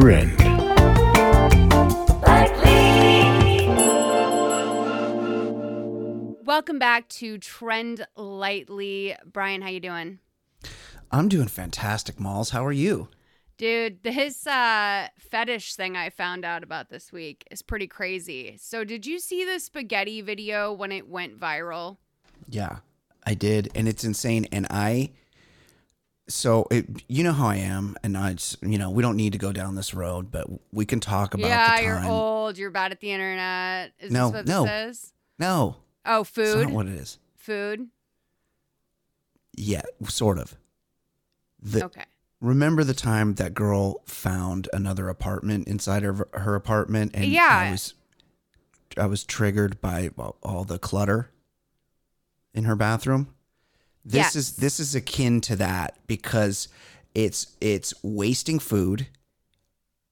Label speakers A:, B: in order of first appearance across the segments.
A: Trend.
B: Welcome back to Trend Lightly. Brian, how you doing?
C: I'm doing fantastic, Malls. How are you?
B: Dude, this uh, fetish thing I found out about this week is pretty crazy. So, did you see the spaghetti video when it went viral?
C: Yeah, I did, and it's insane. And I, so it, you know how I am, and I, just, you know, we don't need to go down this road, but we can talk about.
B: yeah, you're old. You're bad at the internet. Is
C: No,
B: this what
C: no.
B: this is?
C: No,
B: Oh, food.
C: not what it is.
B: food.
C: Yeah, sort of. The,
B: Okay.
C: Remember the time that girl found another apartment inside of her apartment, and
B: Yeah.
C: I was, I was triggered by all the clutter in her bathroom. This
B: Yes.
C: is this is akin to that because it's it's wasting food.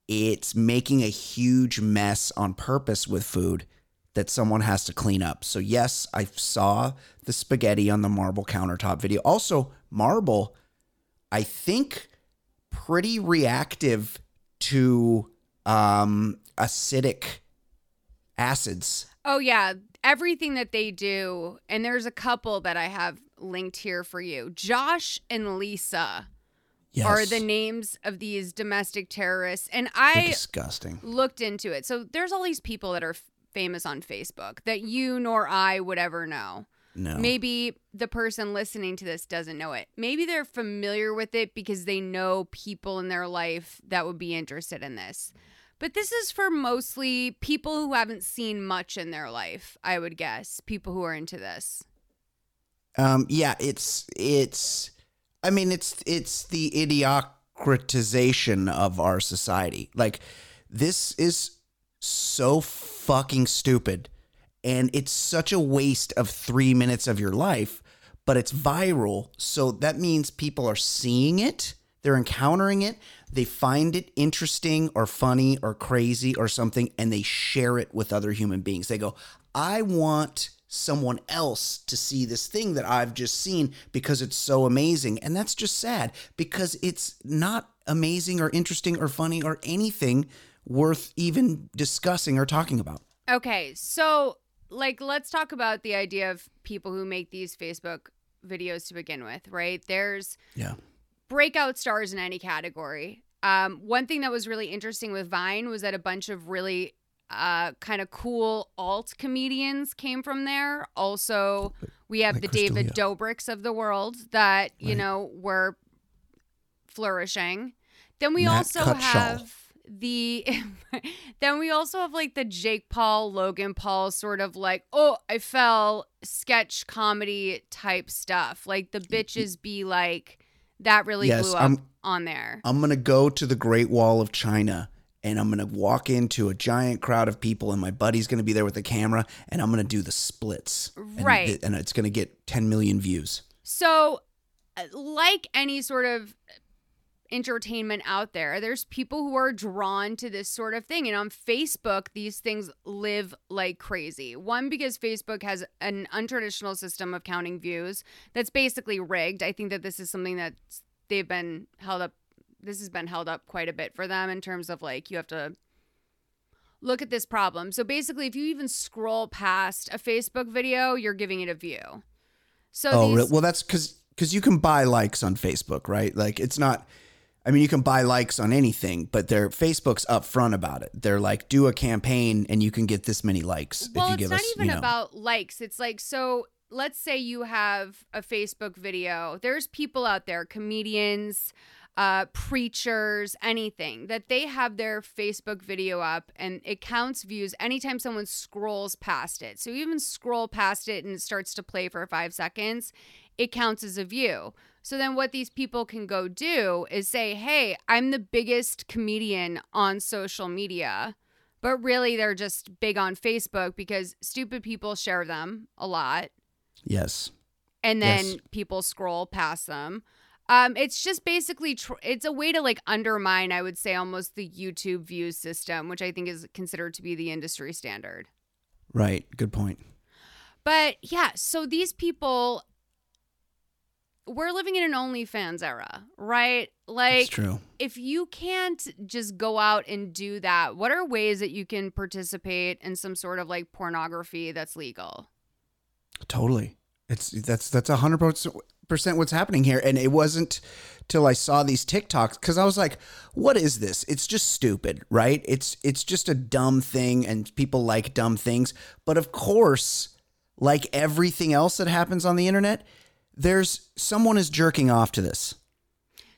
C: It's making a huge mess on purpose with food that someone has to clean up. So yes, I saw the spaghetti on the marble countertop video. Also, marble I think pretty reactive to um acidic acids.
B: Oh yeah, everything that they do, and there's a couple that I have linked here for you. Josh and Lisa
C: Yes.
B: are the names of these domestic terrorists, and
C: They're
B: I
C: disgusting.
B: looked into it. So there's all these people that are f- famous on Facebook that you nor I would ever know.
C: No.
B: Maybe the person listening to this doesn't know it. Maybe they're familiar with it because they know people in their life that would be interested in this. But this is for mostly people who haven't seen much in their life, I would guess. People who are into this.
C: Um, yeah, it's it's. I mean, it's it's the idiocratization of our society. Like, this is so fucking stupid, and it's such a waste of three minutes of your life. But it's viral, so that means people are seeing it. They're encountering it. They find it interesting or funny or crazy or something, and they share it with other human beings. They go, I want someone else to see this thing that I've just seen because it's so amazing. And that's just sad because it's not amazing or interesting or funny or anything worth even discussing or talking about.
B: Okay, so like let's talk about the idea of people who make these Facebook videos to begin with, right? There's
C: Yeah.
B: Breakout stars in any category. Um, one thing that was really interesting with Vine was that a bunch of really uh, kind of cool alt comedians came from there. Also, we have
C: like
B: the David. Dobrik's of the world that you
C: Right.
B: know were flourishing. Then we
C: Matt
B: also
C: Cutshall.
B: have the then we also have like the Jake Paul, Logan Paul sort of like, oh, I fell sketch comedy type stuff. Like the bitches be like that really
C: Yes,
B: blew up
C: I'm-
B: on there.
C: I'm gonna go to the Great Wall of China and I'm gonna walk into a giant crowd of people and my buddy's gonna be there with a camera and I'm gonna do the splits. And
B: Right.
C: th- and it's gonna get 10 million views.
B: So, uh, like any sort of entertainment out there, there's people who are drawn to this sort of thing. And on Facebook, these things live like crazy. One, because Facebook has an untraditional system of counting views that's basically rigged. I think that this is something that they've been held up, this has been held up quite a bit for them in terms of like, you have to look at this problem. So basically, if you even scroll past a Facebook video, you're giving it a view. So
C: Oh,
B: these,
C: really? well, that's because because you can buy likes on Facebook, right? Like it's not. I mean, you can buy likes on anything, but they're Facebook's upfront about it. They're like, do a campaign and you can get this many likes
B: Well,
C: if you give us.
B: Well, it's not even
C: you know.
B: about likes. It's like so. Let's say you have a Facebook video. There's people out there, comedians, uh, preachers, anything that they have their Facebook video up, and it counts views anytime someone scrolls past it. So you even scroll past it and it starts to play for five seconds, it counts as a view. So then what these people can go do is say, "Hey, I'm the biggest comedian on social media." but really they're just big on Facebook because stupid people share them a lot
C: yes.
B: and then
C: Yes.
B: people scroll past them. Um, it's just basically tr- it's a way to like undermine, I would say, almost the YouTube views system, which I think is considered to be the industry standard.
C: Right. Good point.
B: But yeah, so these people, we're living in an OnlyFans era, right?
C: It's
B: Like,
C: true.
B: if you can't just go out and do that, what are ways that you can participate in some sort of like pornography that's legal?
C: Totally. It's that's that's a hundred percent what's happening here. And it wasn't till I saw these TikToks because I was like, what is this? It's just stupid, right? It's it's just a dumb thing and people like dumb things. But of course, like everything else that happens on the internet, there's someone is jerking off to this.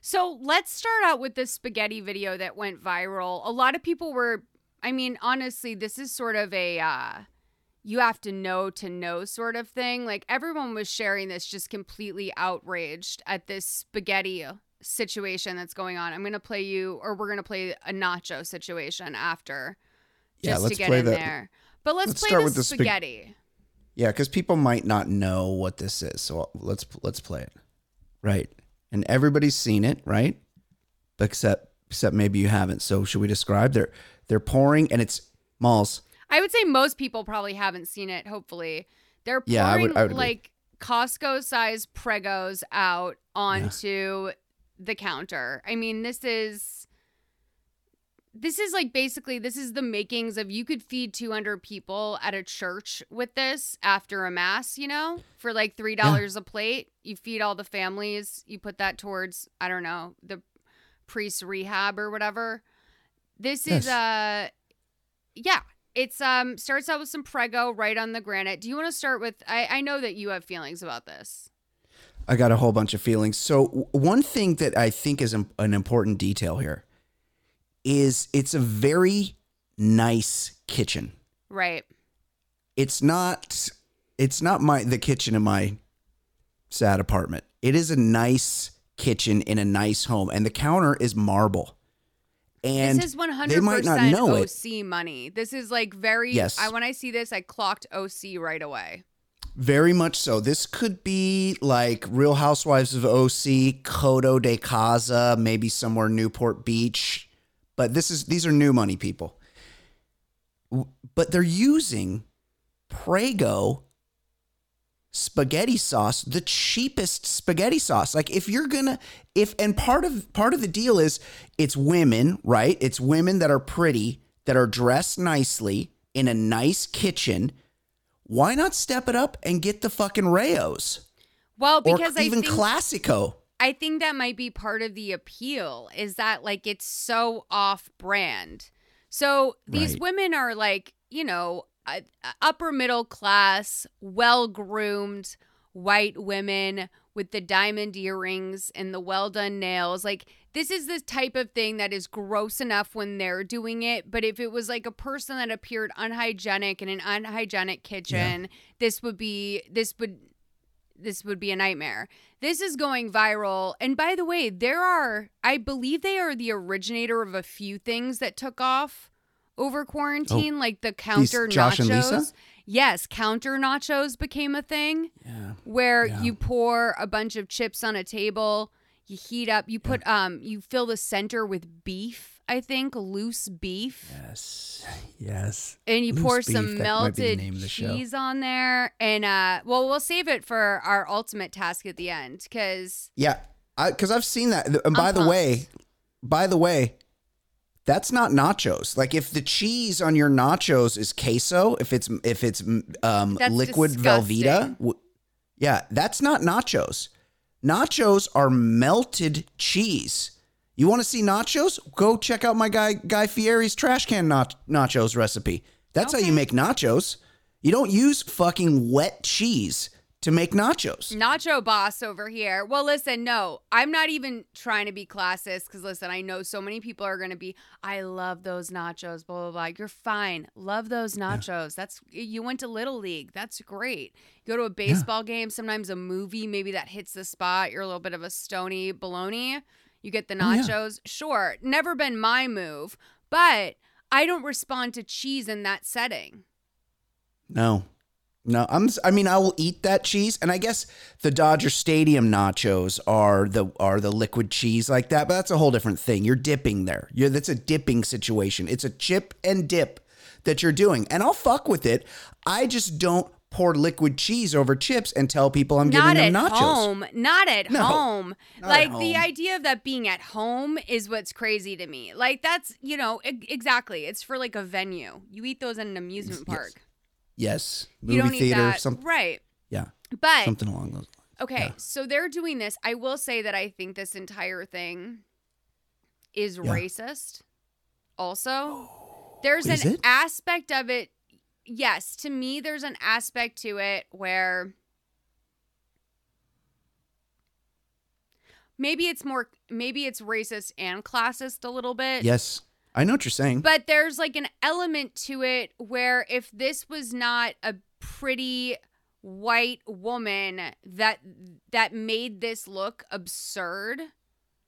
B: So let's start out with this spaghetti video that went viral. A lot of people were, I mean, honestly, this is sort of a uh, you have to know to know sort of thing. Like everyone was sharing this just completely outraged at this spaghetti situation that's going on. I'm going to play you, or we're going to play a nacho situation after
C: Yeah,
B: just
C: let's
B: to get
C: play
B: in
C: that.
B: there. But let's,
C: let's
B: play
C: start
B: the
C: with the
B: spaghetti.
C: Yeah, because people might not know what this is. So let's let's play it. Right. And everybody's seen it, right? Except except maybe you haven't. So should we describe? They're they're pouring and it's malls.
B: I would say most people probably haven't seen it. Hopefully, they're pouring
C: Yeah, I would- I would agree.
B: like Costco size Pregos out onto the counter. I mean, this is this is like basically this is the makings of you could feed 200 people at a church with this after a mass, you know, for like three dollars a plate. You feed all the families. You put that towards I don't know the priest rehab or whatever. This is uh yeah it's um starts out with some prego right on the granite do you want to start with i i know that you have feelings about this
C: I got a whole bunch of feelings. So one thing that I think is an important detail here is it's a very nice kitchen.
B: right
C: It's not it's not my the kitchen in my sad apartment. It is a nice kitchen in a nice home and the counter is marble. And
B: this is 100%
C: they might not know it.
B: oc money this is like very
C: Yes.
B: i when i see this i clocked oc right away
C: Very much so. This could be like Real Housewives of OC, Coto de Caza, maybe somewhere Newport Beach. But this is these are new money people. But they're using Prego spaghetti sauce, the cheapest spaghetti sauce. Like if you're going to if and part of part of the deal is it's women, right? It's women that are pretty, that are dressed nicely in a nice kitchen why not step it up and get the fucking Rao's
B: well
C: or
B: because i
C: even
B: think
C: Classico?
B: I think that might be part of the appeal is that like it's so off brand so these
C: Right.
B: women are like you know upper middle class well groomed white women with the diamond earrings and the well done nails. Like this is the type of thing that is gross enough when they're doing it, but if it was like a person that appeared unhygienic in an unhygienic kitchen, this would be this would this would be a nightmare. This is going viral. And by the way, there are I believe they are the originator of a few things that took off over quarantine, like the counter
C: Josh and
B: nachos.
C: Lisa?
B: Yes, counter nachos became a thing
C: Yeah.
B: where
C: Yeah.
B: you pour a bunch of chips on a table, you heat up, you put um you fill the center with beef, I think, loose beef.
C: Yes. Yes.
B: And you
C: Loose
B: pour
C: beef,
B: some
C: that might be the
B: melted
C: show.
B: cheese on there. And uh well we'll save it for our ultimate task at the end because
C: Yeah, because I've seen that. And by
B: I'm
C: the way, by the way, that's not nachos. Like if the cheese on your nachos is queso, if it's if it's um, liquid
B: disgusting.
C: Velveeta, w- yeah, that's not nachos. Nachos are melted cheese. You want to see nachos? Go check out my guy Guy Fieri's trash can nach- nachos recipe. That's how you make nachos. You don't use fucking wet cheese to make nachos.
B: Nacho boss over here. Well, listen, no, I'm not even trying to be classist because listen, I know so many people are going to be, I love those nachos, blah, blah, blah. You're fine. Love those nachos. That's, you went to Little League. That's great. You go to a baseball game, sometimes a movie, maybe that hits the spot. You're a little bit of a stony baloney. You get the
C: Oh, yeah.
B: nachos. Sure. Never been my move, but I don't respond to cheese in that setting.
C: No. No, I'm I mean I will eat that cheese and I guess the Dodger Stadium nachos are the are the liquid cheese like that, but that's a whole different thing. You're dipping there. You're that's a dipping situation. It's a chip and dip that you're doing. And I'll fuck with it. I just don't pour liquid cheese over chips and tell people I'm
B: not
C: giving them nachos.
B: Not at home. Not at
C: No,
B: home.
C: Not
B: like
C: at
B: the idea of that being at home is what's crazy to me. Like that's you know e- exactly. It's for like a venue. You eat those in an amusement park.
C: Yes.
B: you
C: Movie theater, something
B: right.
C: Yeah,
B: but
C: something along those lines.
B: okay
C: yeah.
B: so they're doing this. I will say that i think this entire thing is
C: Yeah.
B: racist also. There's
C: Is
B: an
C: it?
B: aspect of it yes to me there's an aspect to it where maybe it's more maybe it's racist and classist a little bit
C: Yes. I know what you're saying.
B: but there's like an element to it where if this was not a pretty white woman that that made this look absurd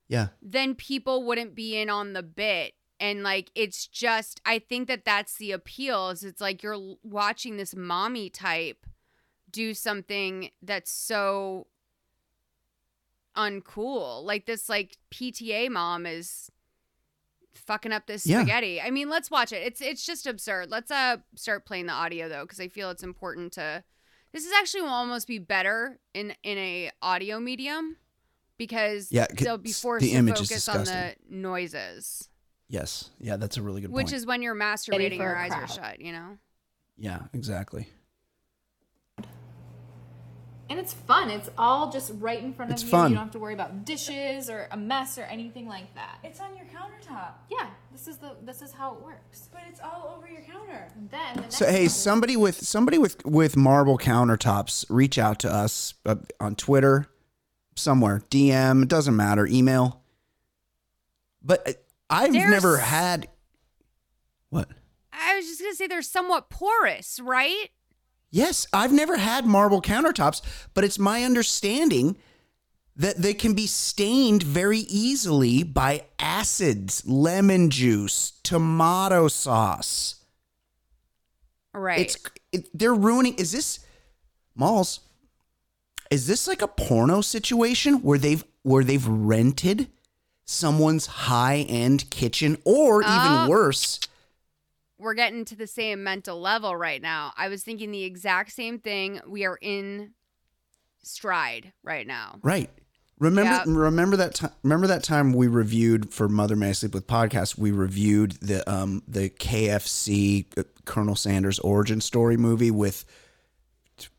C: yeah.
B: then people wouldn't be in on the bit and like it's just i think that that's the appeal is it's like you're watching this mommy type do something that's so uncool. Like this like pta mom is fucking up this
C: Yeah.
B: spaghetti. I mean let's watch it. It's it's just absurd. Let's uh start playing the audio though because i feel it's important to this is actually will almost be better in in a audio medium because
C: Yeah,
B: they'll be forced
C: the
B: to focus on the noises,
C: Yes. Yeah, that's a really good one.
B: which
C: point.
B: is when you're masturbating, your
A: a
B: eyes are shut. You know.
C: yeah, exactly.
A: And it's fun. It's all just right in front
C: It's
A: of you.
C: fun.
A: You don't have to worry about dishes or a mess or anything like that.
D: It's on your countertop,
A: Yeah, this is the this is how it works.
D: but it's all over your counter.
A: And then the
C: So hey, somebody with somebody with with marble countertops, reach out to us uh, on Twitter, somewhere, DM, it doesn't matter, email. But uh, I've
B: There's-
C: never had what?
B: I was just gonna say they're somewhat porous, right?
C: Yes, I've never had marble countertops, but it's my understanding that they can be stained very easily by acids, lemon juice, tomato sauce.
B: Right.
C: It's it, they're ruining. Is this malls? Is this like a porno situation where they've where they've rented someone's high end kitchen, or
B: Oh.
C: even worse?
B: We're getting to the same mental level right now. I was thinking the exact same thing. We are in stride right now.
C: Right. Remember
B: Yep.
C: remember that time remember that time we reviewed for Mother May I Sleep with podcast, we reviewed the um the KFC uh, Colonel Sanders origin story movie with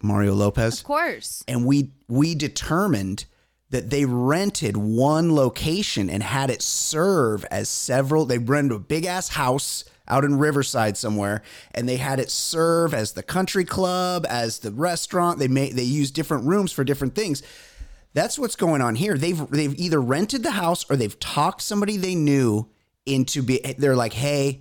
C: Mario Lopez.
B: Of course.
C: and we we determined that they rented one location and had it serve as several they rented a big ass house out in Riverside somewhere and they had it serve as the country club as the restaurant they made they used different rooms for different things That's what's going on here. They've they've either rented the house or they've talked somebody they knew into be. They're like, hey,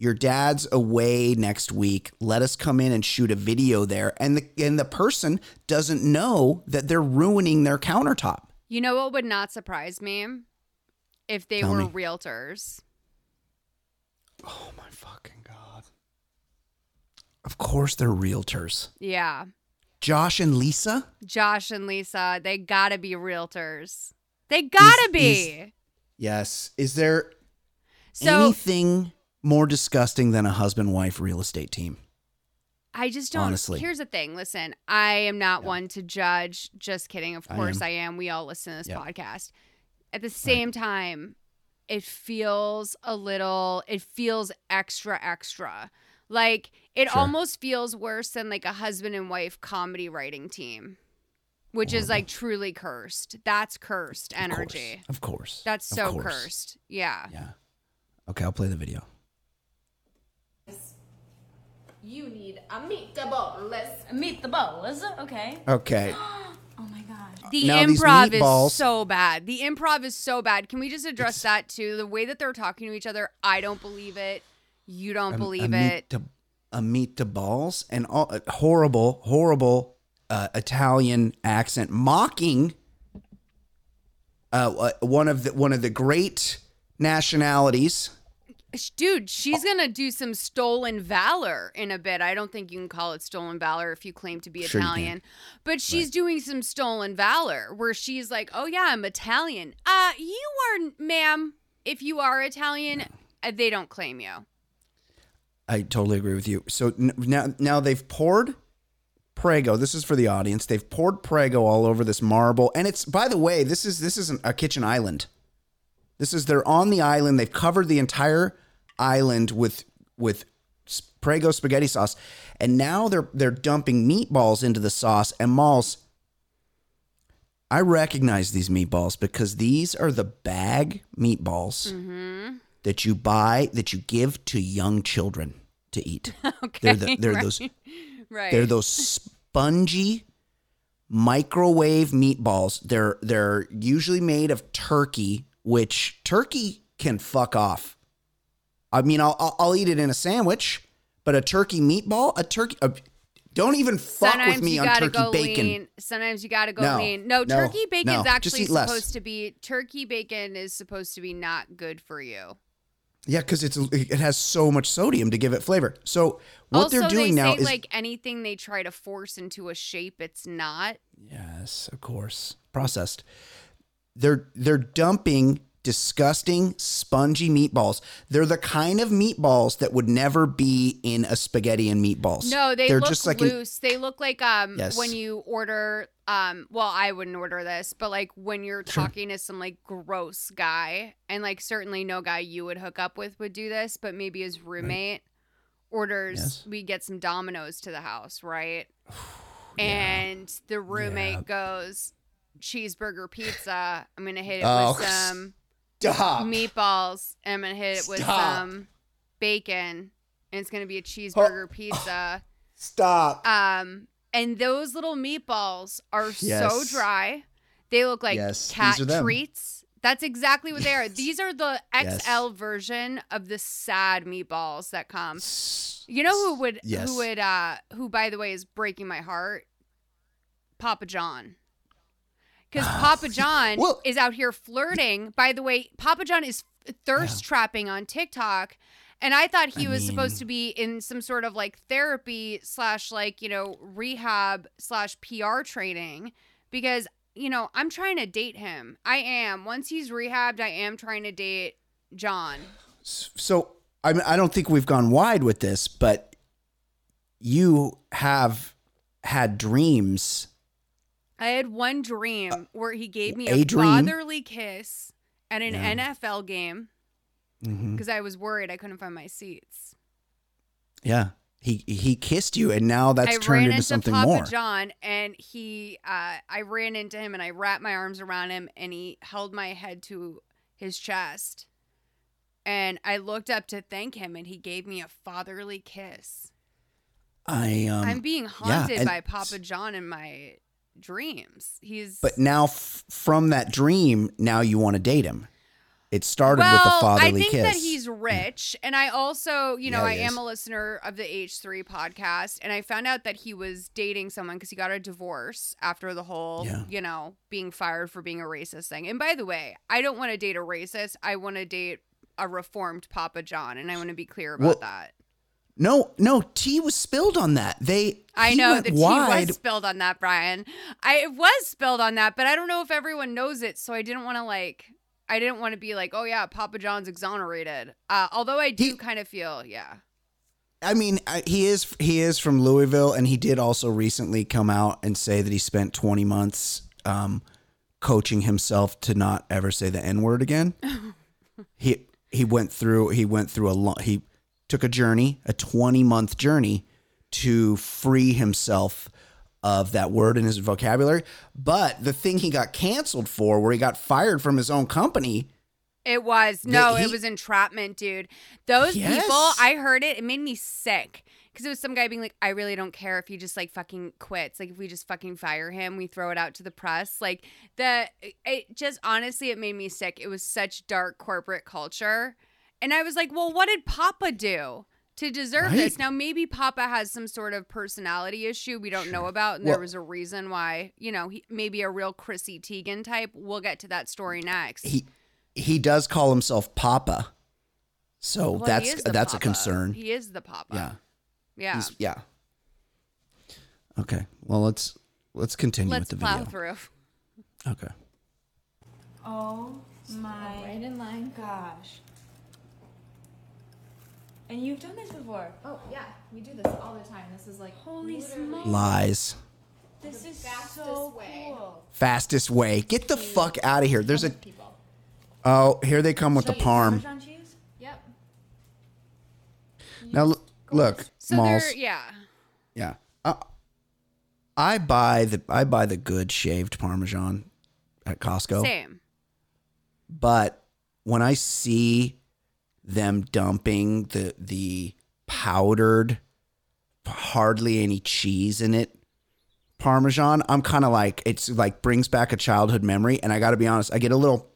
C: your dad's away next week. Let us come in and shoot a video there. And the and the person doesn't know that they're ruining their countertop.
B: You know what would not surprise me? If they
C: Tell
B: were
C: me.
B: realtors.
C: Oh my fucking god! Of course they're realtors.
B: Yeah.
C: Josh and Lisa.
B: Josh and Lisa, they gotta be realtors. They gotta
C: Is-
B: be.
C: Yes. Is there
B: so
C: anything more disgusting than a husband wife real estate team?
B: I just don't.
C: honestly.
B: Here's the thing. Listen, I am not one to judge. Just kidding. Of
C: I
B: course
C: am.
B: I am. We all listen to this
C: Yeah.
B: podcast. At the same time, it feels a little. It feels extra, extra. Like it
C: Sure.
B: almost feels worse than like a husband and wife comedy writing team, which is like oh. truly cursed. That's cursed
C: Of course.
B: energy.
C: Of course.
B: That's so
C: course.
B: cursed. Yeah.
C: Yeah. Okay, I'll play the video.
D: You need a meet meatballs. Meatballs? Okay.
C: Okay.
D: Oh my god.
B: The
C: Now these
B: improv is so bad. The improv is so bad. Can we just address that too? The way that they're talking to each other, I don't believe it. You don't believe it.
C: To, a meat to balls and all, uh, horrible, horrible uh, Italian accent, mocking uh, uh, one of the one of the great nationalities.
B: Dude, she's gonna do some stolen valor in a bit. I don't think you can call it stolen valor if you claim to be
C: Sure.
B: Italian. But she's doing some stolen valor where she's like, "Oh yeah, I'm Italian." Uh, you are, ma'am. If you are Italian, uh, they don't claim you.
C: I totally agree with you. So n- now, now they've poured Prego. This is for the audience. They've poured Prego all over this marble, and it's by the way, this is this isn't a kitchen island. This is they're on the island. They've covered the entire island with with Prego spaghetti sauce, and now they're they're dumping meatballs into the sauce and malls. I recognize these meatballs because these are the bag meatballs
B: Mm-hmm.
C: that you buy that you give to young children to eat.
B: Okay,
C: They're the, they're
B: right.
C: those
B: right.
C: they're those spongy microwave meatballs. They're they're usually made of turkey, which turkey can fuck off. I mean, I'll I'll, eat it in a sandwich, but a turkey meatball, a turkey. Uh, don't even fuck
B: Sometimes
C: with me
B: you
C: on
B: gotta
C: turkey
B: go
C: bacon.
B: lean. Sometimes you gotta go
C: No,
B: lean. No,
C: no,
B: turkey bacon's
C: no,
B: actually
C: eat less.
B: supposed to be turkey bacon is supposed to be not good for you.
C: Yeah, because it's it has so much sodium to give it flavor. So what
B: also,
C: they're doing
B: they
C: now is
B: like anything they try to force into a shape, it's not.
C: Yes, of course. Processed. They're they're dumping disgusting spongy meatballs. They're the kind of meatballs that would never be in a spaghetti and meatballs.
B: No, they
C: They're
B: look
C: just like an-
B: loose. they look like um
C: Yes.
B: when you order um well, I wouldn't order this, but like when you're
C: Sure.
B: talking to some like gross guy and like certainly no guy you would hook up with would do this, but maybe his roommate orders
C: Yes.
B: we get some Domino's to the house, right? And the roommate goes cheeseburger pizza. I'm going to hit it
C: Oh,
B: with some
C: Stop.
B: meatballs and I'm gonna hit it with some bacon and it's gonna be a cheeseburger pizza.
C: Stop.
B: Um and those little meatballs are so dry. They look like
C: Yes,
B: cat
C: these are them.
B: treats. That's exactly what they are. These are the
C: Yes.
B: XL version of the sad meatballs that come. You know who would
C: Yes.
B: who would uh who by the way is breaking my heart? Papa John. Because Papa John
C: Well-
B: is out here flirting. By the way, Papa John is thirst trapping on TikTok. And I thought he
C: I
B: was supposed to be in some sort of like therapy slash like, you know, rehab slash PR training because, you know, I'm trying to date him. I am. Once he's rehabbed, I am trying to date John.
C: So I mean, I don't think we've gone wide with this, but you have had dreams.
B: I had one dream where he gave me
C: a
B: a, fatherly kiss at an
C: Yeah.
B: NFL game because I was worried I couldn't find my seats.
C: Yeah. He he kissed you, and now that's
B: I
C: turned into
B: into
C: something
B: Papa
C: more.
B: John and he uh, I ran into him and I wrapped my arms around him and he held my head to his chest. And I looked up to thank him and he gave me a fatherly kiss.
C: I um,
B: I'm being haunted
C: and-
B: by Papa John in my dreams. He's
C: But now, f- from that dream, now you want to date him. It started
B: well,
C: with the fatherly
B: I think
C: kiss.
B: that he's rich, and I also, you know,
C: Yeah,
B: I
C: he
B: am a listener of the H3 podcast, and I found out that he was dating someone because he got a divorce after the whole,
C: Yeah.
B: you know, being fired for being a racist thing. And by the way, I don't want to date a racist. I want to date a reformed Papa John, and I want to be clear about
C: Well,
B: that.
C: No, no, tea was spilled on that. They.
B: I know the tea
C: wide.
B: was spilled on that, Brian. I it was spilled on that, but I don't know if everyone knows it, so I didn't want to like. I didn't want to be like, oh yeah, Papa John's exonerated. Uh, although I do
C: He-
B: kind of feel, yeah.
C: I mean, I- he is he is from Louisville, and he did also recently come out and say that he spent 20 months um, coaching himself to not ever say the N word again. he he went through he went through a long he took a journey, a 20 month journey to free himself of that word in his vocabulary. But the thing he got canceled for, where he got fired from his own company,
B: It was no,
C: he-
B: it was entrapment, dude. Those
C: Yes.
B: people, I heard it. It made me sick because it was some guy being like, "I really don't care if he just like fucking quits. Like if we just fucking fire him, we throw it out to the press. Like the it just honestly, it made me sick. It was such dark corporate culture, and I was like, well, what did Papa do? To deserve this. Now, maybe Papa has some sort of personality issue we don't know about, and
C: Well-
B: there was a reason why, you know, he maybe a real Chrissy Teigen type. We'll get to that story next.
C: he he does call himself Papa. So
B: Well, he
C: that's
B: is the
C: that's a concern.
B: He is the papa.
C: Yeah.
B: Yeah.
C: He's- yeah. Okay. Well, let's let's continue
B: Let's
C: with the
B: plow
C: video.
B: through.
C: Okay.
D: Oh my
A: Right in line.
D: gosh. And you've done this before.
A: Oh yeah, we do this all the time. This is like
D: Holy smokes.
C: Lies.
D: This is
A: fastest
D: so
A: way.
D: cool.
C: Fastest way. Get the fuck out of here. There's a
A: people.
C: oh here they come with the parm.
D: Parmesan cheese?
A: Yep.
C: Now l- look,
B: So
C: malls.
B: there, yeah.
C: Yeah. Uh, I buy the I buy the good shaved Parmesan at Costco.
B: Same.
C: but when I see them dumping the the powdered, hardly any cheese in it, Parmesan, I'm kind of like it's like brings back a childhood memory, and I got to be honest, I get a little.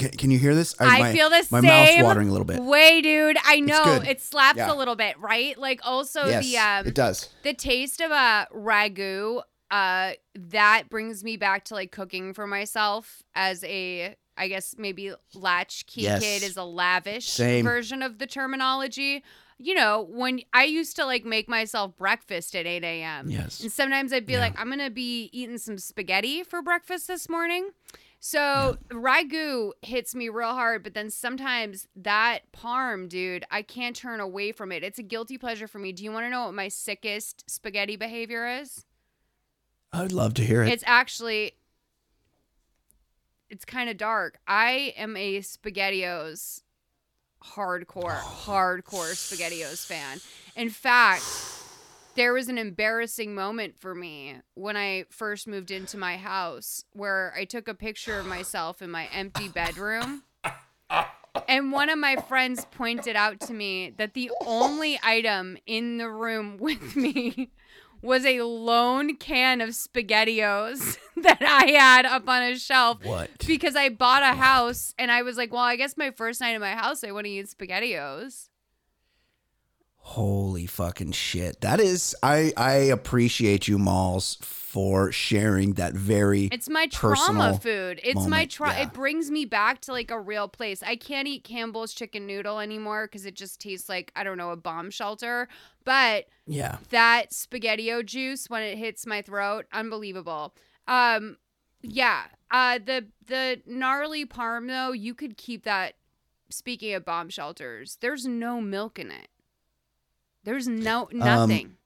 C: Can, you hear this?
B: I
C: my-
B: feel the
C: My
B: same
C: mouth's watering a little bit.
B: way, dude. I know it slaps
C: Yeah.
B: a little bit, right? Like also
C: yes,
B: the um
C: it does.
B: the taste of a ragu uh that brings me back to like cooking for myself as a i guess maybe latchkey
C: Yes.
B: kid is a lavish
C: Same.
B: version of the terminology you know when i used to like make myself breakfast at 8 a.m
C: Yes.
B: and sometimes i'd be
C: Yeah.
B: like i'm gonna be eating some spaghetti for breakfast this morning so ragu hits me real hard, but then sometimes that parm, dude, I can't turn away from it. It's a guilty pleasure for me. Do you want to know what my sickest spaghetti behavior is?
C: I'd love to hear it.
B: It's actually it's kind of dark. I am a SpaghettiOs hardcore, hardcore SpaghettiOs fan. In fact, there was an embarrassing moment for me when I first moved into my house where I took a picture of myself in my empty bedroom. And one of my friends pointed out to me that the only item in the room with me was a lone can of SpaghettiOs that I had up on a shelf.
C: What?
B: Because I bought a house and I was like, well, I guess my first night in my house, I want to eat SpaghettiOs.
C: Holy fucking shit. That is I I appreciate you malls for sharing that very
B: It's my
C: personal
B: trauma food. It's my
C: moment,
B: tra-
C: yeah.
B: it brings me back to like a real place. I can't eat Campbell's chicken noodle anymore cuz it just tastes like I don't know, a bomb shelter. But
C: Yeah.
B: that spaghettio juice when it hits my throat, unbelievable. Um yeah, uh the the gnarly parm though, you could keep that speaking of bomb shelters. There's no milk in it. There's no nothing.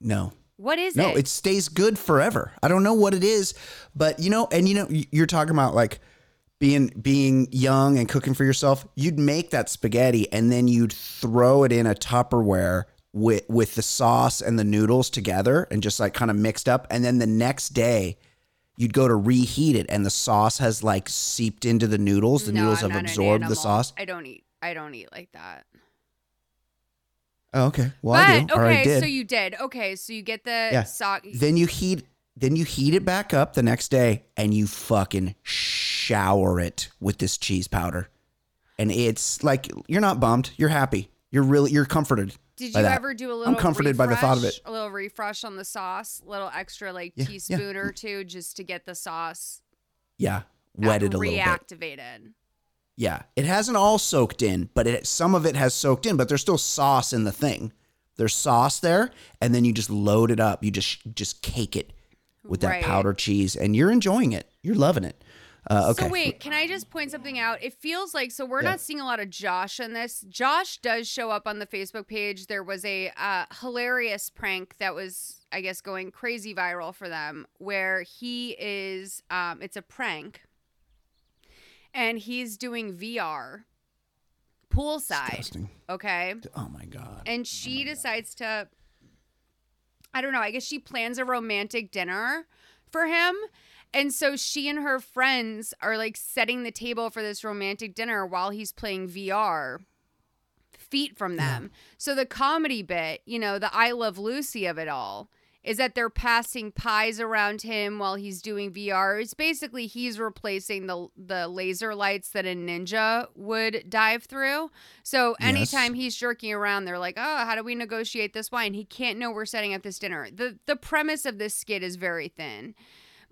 C: No.
B: What is
C: No,
B: it?
C: it stays good forever. I don't know what it is, but you know, and you know, you're talking about like being being young and cooking for yourself. You'd make that spaghetti and then you'd throw it in a Tupperware with with the sauce and the noodles together and just like kind of mixed up. And then the next day, you'd go to reheat it, and the sauce has like seeped into the noodles. The
B: No,
C: noodles
B: I'm
C: have absorbed the sauce.
B: I don't eat. I don't eat like that.
C: Oh, okay. Well, I do. or I did.
B: so you did. Okay, so you get the
C: Yeah.
B: sock.
C: then you heat then you heat it back up the next day and you fucking shower it with this cheese powder. And it's like you're not bummed, you're happy. You're really you're comforted.
B: Did you
C: that.
B: ever do a little?
C: I'm comforted by the thought of it.
B: A little refresh on the sauce, a little extra like
C: Yeah, yeah.
B: teaspoon or two, just to get the sauce
C: Yeah, wetted a little bit.
B: reactivated.
C: Yeah, it hasn't all soaked in, but it some of it has soaked in, but there's still sauce in the thing. There's sauce there, and then you just load it up. You just just cake it with that
B: Right.
C: powdered cheese, and you're enjoying it. You're loving it. Uh, okay.
B: So wait, can I just point something out? It feels like so we're
C: Yeah.
B: not seeing a lot of Josh in this. Josh does show up on the Facebook page. There was a uh, hilarious prank that was, I guess, going crazy viral for them, where he is. Um, it's a prank, and he's doing VR poolside.
C: Disgusting.
B: Okay.
C: Oh my god.
B: and oh she decides to i don't know i guess she plans a romantic dinner for him and so she and her friends are like setting the table for this romantic dinner while he's playing vr feet from them so the comedy bit you know the i love lucy of it all is that they're passing pies around him while he's doing VR. It's basically he's replacing the the laser lights that a ninja would dive through. So
C: Yes.
B: anytime he's jerking around, they're like, "Oh, how do we negotiate this wine?" He can't know we're setting up this dinner. the The premise of this skit is very thin.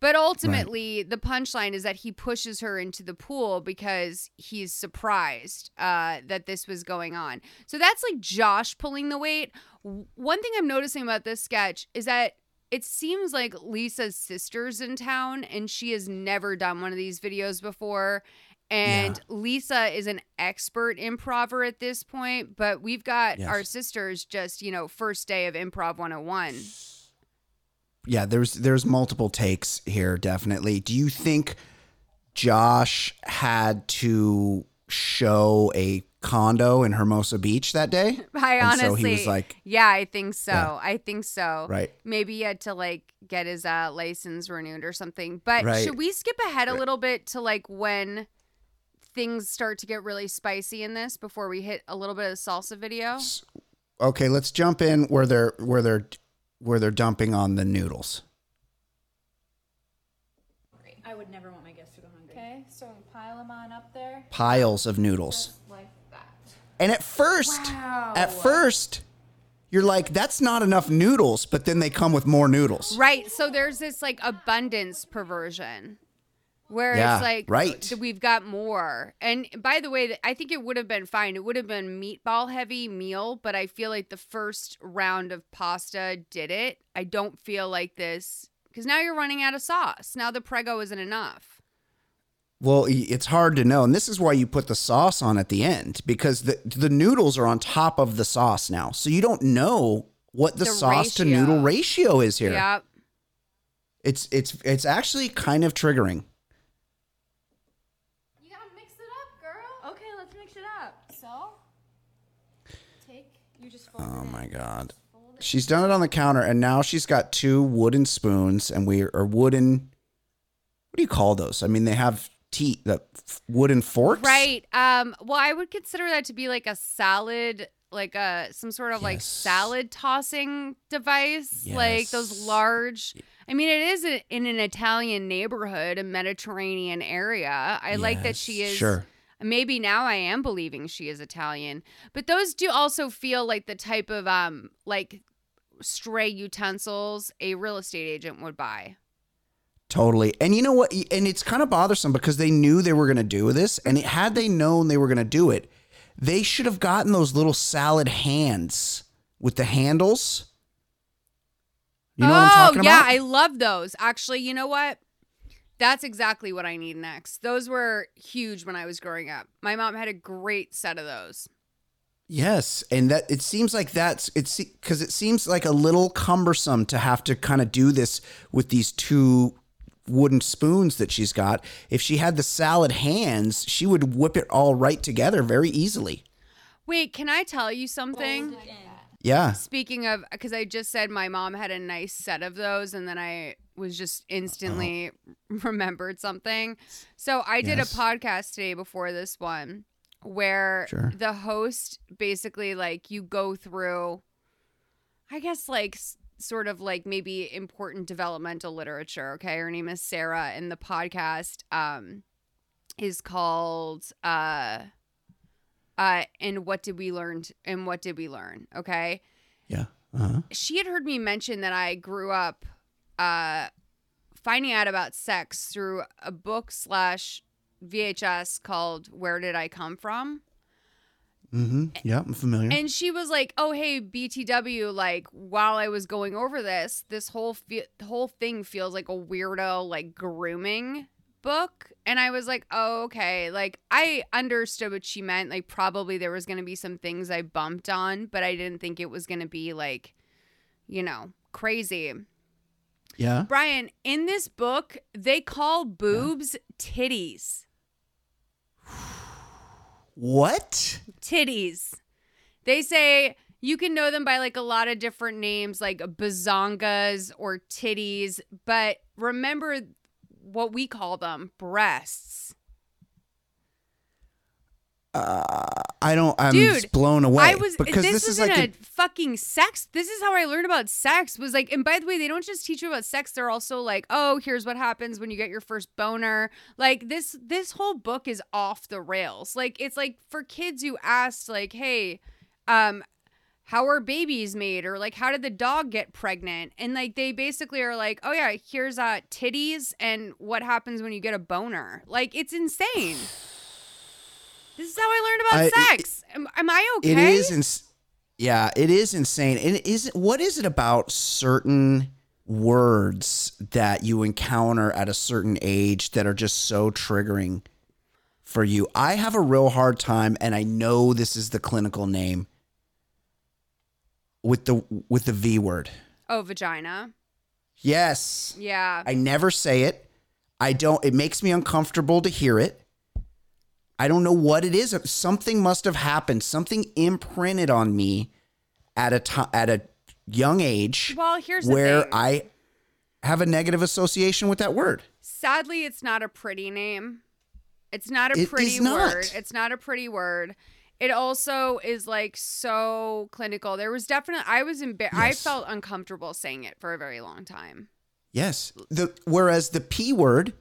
B: But ultimately, the punchline is that he pushes her into the pool because he's surprised uh, that this was going on. So that's like Josh pulling the weight. One thing I'm noticing about this sketch is that it seems like Lisa's sister's in town and she has never done one of these videos before. And Lisa is an expert improver at this point, but we've got
C: Yes.
B: our sisters just, you know, first day of improv 101.
C: Yeah, there's there's multiple takes here. Definitely. Do you think Josh had to show a condo in Hermosa Beach that day?
B: I
C: And
B: honestly,
C: so he was like-
B: yeah, I think so.
C: Yeah.
B: I think so.
C: Right.
B: Maybe he had to like get his uh, license renewed or something. But
C: Right.
B: should we skip ahead a little bit to like when things start to get really spicy in this before we hit a little bit of the salsa video?
C: Okay, let's jump in where they're where they're where they're dumping on the noodles.
D: I would never want my guests to go hungry.
A: Okay, so pile them on up there.
C: Piles of noodles.
A: Just like that.
C: And at first,
A: Wow.
C: at first, you're like, that's not enough noodles, but then they come with more noodles.
B: Right. So there's this like abundance perversion where
C: Yeah,
B: it's like
C: right.
B: we've got more. And by the way, I think it would have been fine. It would have been meatball heavy meal, but I feel like the first round of pasta did it. I don't feel like this because now you're running out of sauce. Now the prego isn't enough.
C: Well, it's hard to know, and this is why you put the sauce on at the end because the the noodles are on top of the sauce now, so you don't know what the,
B: The
C: sauce to noodle ratio is here.
B: Yep.
C: It's it's it's actually kind of triggering.
A: You gotta mix it up, girl.
D: Okay, let's mix it up.
A: So, take. You just fold
C: Oh my god. She's done it on the counter and now she's got two wooden spoons and we are wooden what do you call those? I mean they have tea the wooden forks.
B: Right. Um. Well, I would consider that to be like a salad, like a some sort of like salad tossing device, like those large. I mean, it is in an Italian neighborhood, a Mediterranean area. I like that she is.
C: Sure.
B: Maybe now I am believing she is Italian, but those do also feel like the type of um like stray utensils a real estate agent would buy.
C: Totally. And you know what? And it's kind of bothersome because they knew they were going to do this. And it, had they known they were going to do it, they should have gotten those little salad hands with the handles. You know
B: oh,
C: what I'm talking about?
B: yeah,
C: about?
B: I love those. Actually, you know what? That's exactly what I need next. Those were huge when I was growing up. My mom had a great set of those.
C: Yes, and that it seems like that's it's because it seems like a little cumbersome to have to kind of do this with these two wooden spoons that she's got. If she had the salad hands, she would whip it all right together very easily.
B: Wait, can I tell you something?
C: Yeah.
B: Speaking of, because I just said my mom had a nice set of those, and then I was just instantly remembered something. So I did
C: Yes.
B: a podcast today before this one where
C: Sure.
B: the host basically like you go through, I guess like sort of like maybe important developmental literature. Okay, her name is Sarah, and the podcast um, is called uh, uh, "And What Did We Learn?" T- and what did we learn? Okay,
C: Yeah. Uh-huh.
B: she had heard me mention that I grew up uh, finding out about sex through a book slash VHS called "Where Did I Come From."
C: Mm-hmm. Yeah, I'm familiar.
B: And she was like, "Oh, hey, BTW, like while I was going over this, this whole fe- whole thing feels like a weirdo like grooming book." And I was like, "Oh, okay." Like I understood what she meant. Like probably there was going to be some things I bumped on, but I didn't think it was going to be like, you know, crazy.
C: yeah.
B: Brian, in this book, they call boobs titties.
C: What?
B: titties. They say you can know them by like a lot of different names, like bazongas or titties, but remember what we call them breasts.
C: Uh, I don't. I'm
B: Dude,
C: just blown away.
B: I was
C: because
B: this,
C: this, is like a,
B: a, fucking sex. This is how I learned about sex. Was like, and by the way, they don't just teach you about sex. They're also like, oh, here's what happens when you get your first boner. Like this, this whole book is off the rails. Like it's like for kids who asked, like, hey, um, how are babies made or like how did the dog get pregnant and like they basically are like oh yeah here's uh titties and what happens when you get a boner like it's insane this is how i learned about
C: I- it-
B: sex am, am i okay
C: It is. Ins- yeah, it is insane. And it is what is it about certain words that you encounter at a certain age that are just so triggering for you? I have a real hard time, and I know this is the clinical name with the with the V word.
B: oh vagina
C: Yes.
B: yeah
C: I never say it. I don't. It makes me uncomfortable to hear it. I don't know what it is. Something must have happened. Something imprinted on me at a time at a young age
B: well here's
C: where I have a negative association with that word.
B: sadly it's not a pretty name it's not a
C: It
B: pretty
C: is not.
B: word it's not a pretty word it also is like so clinical there was definitely i was embar- i felt uncomfortable saying it for a very long time
C: Yes. The whereas the P word,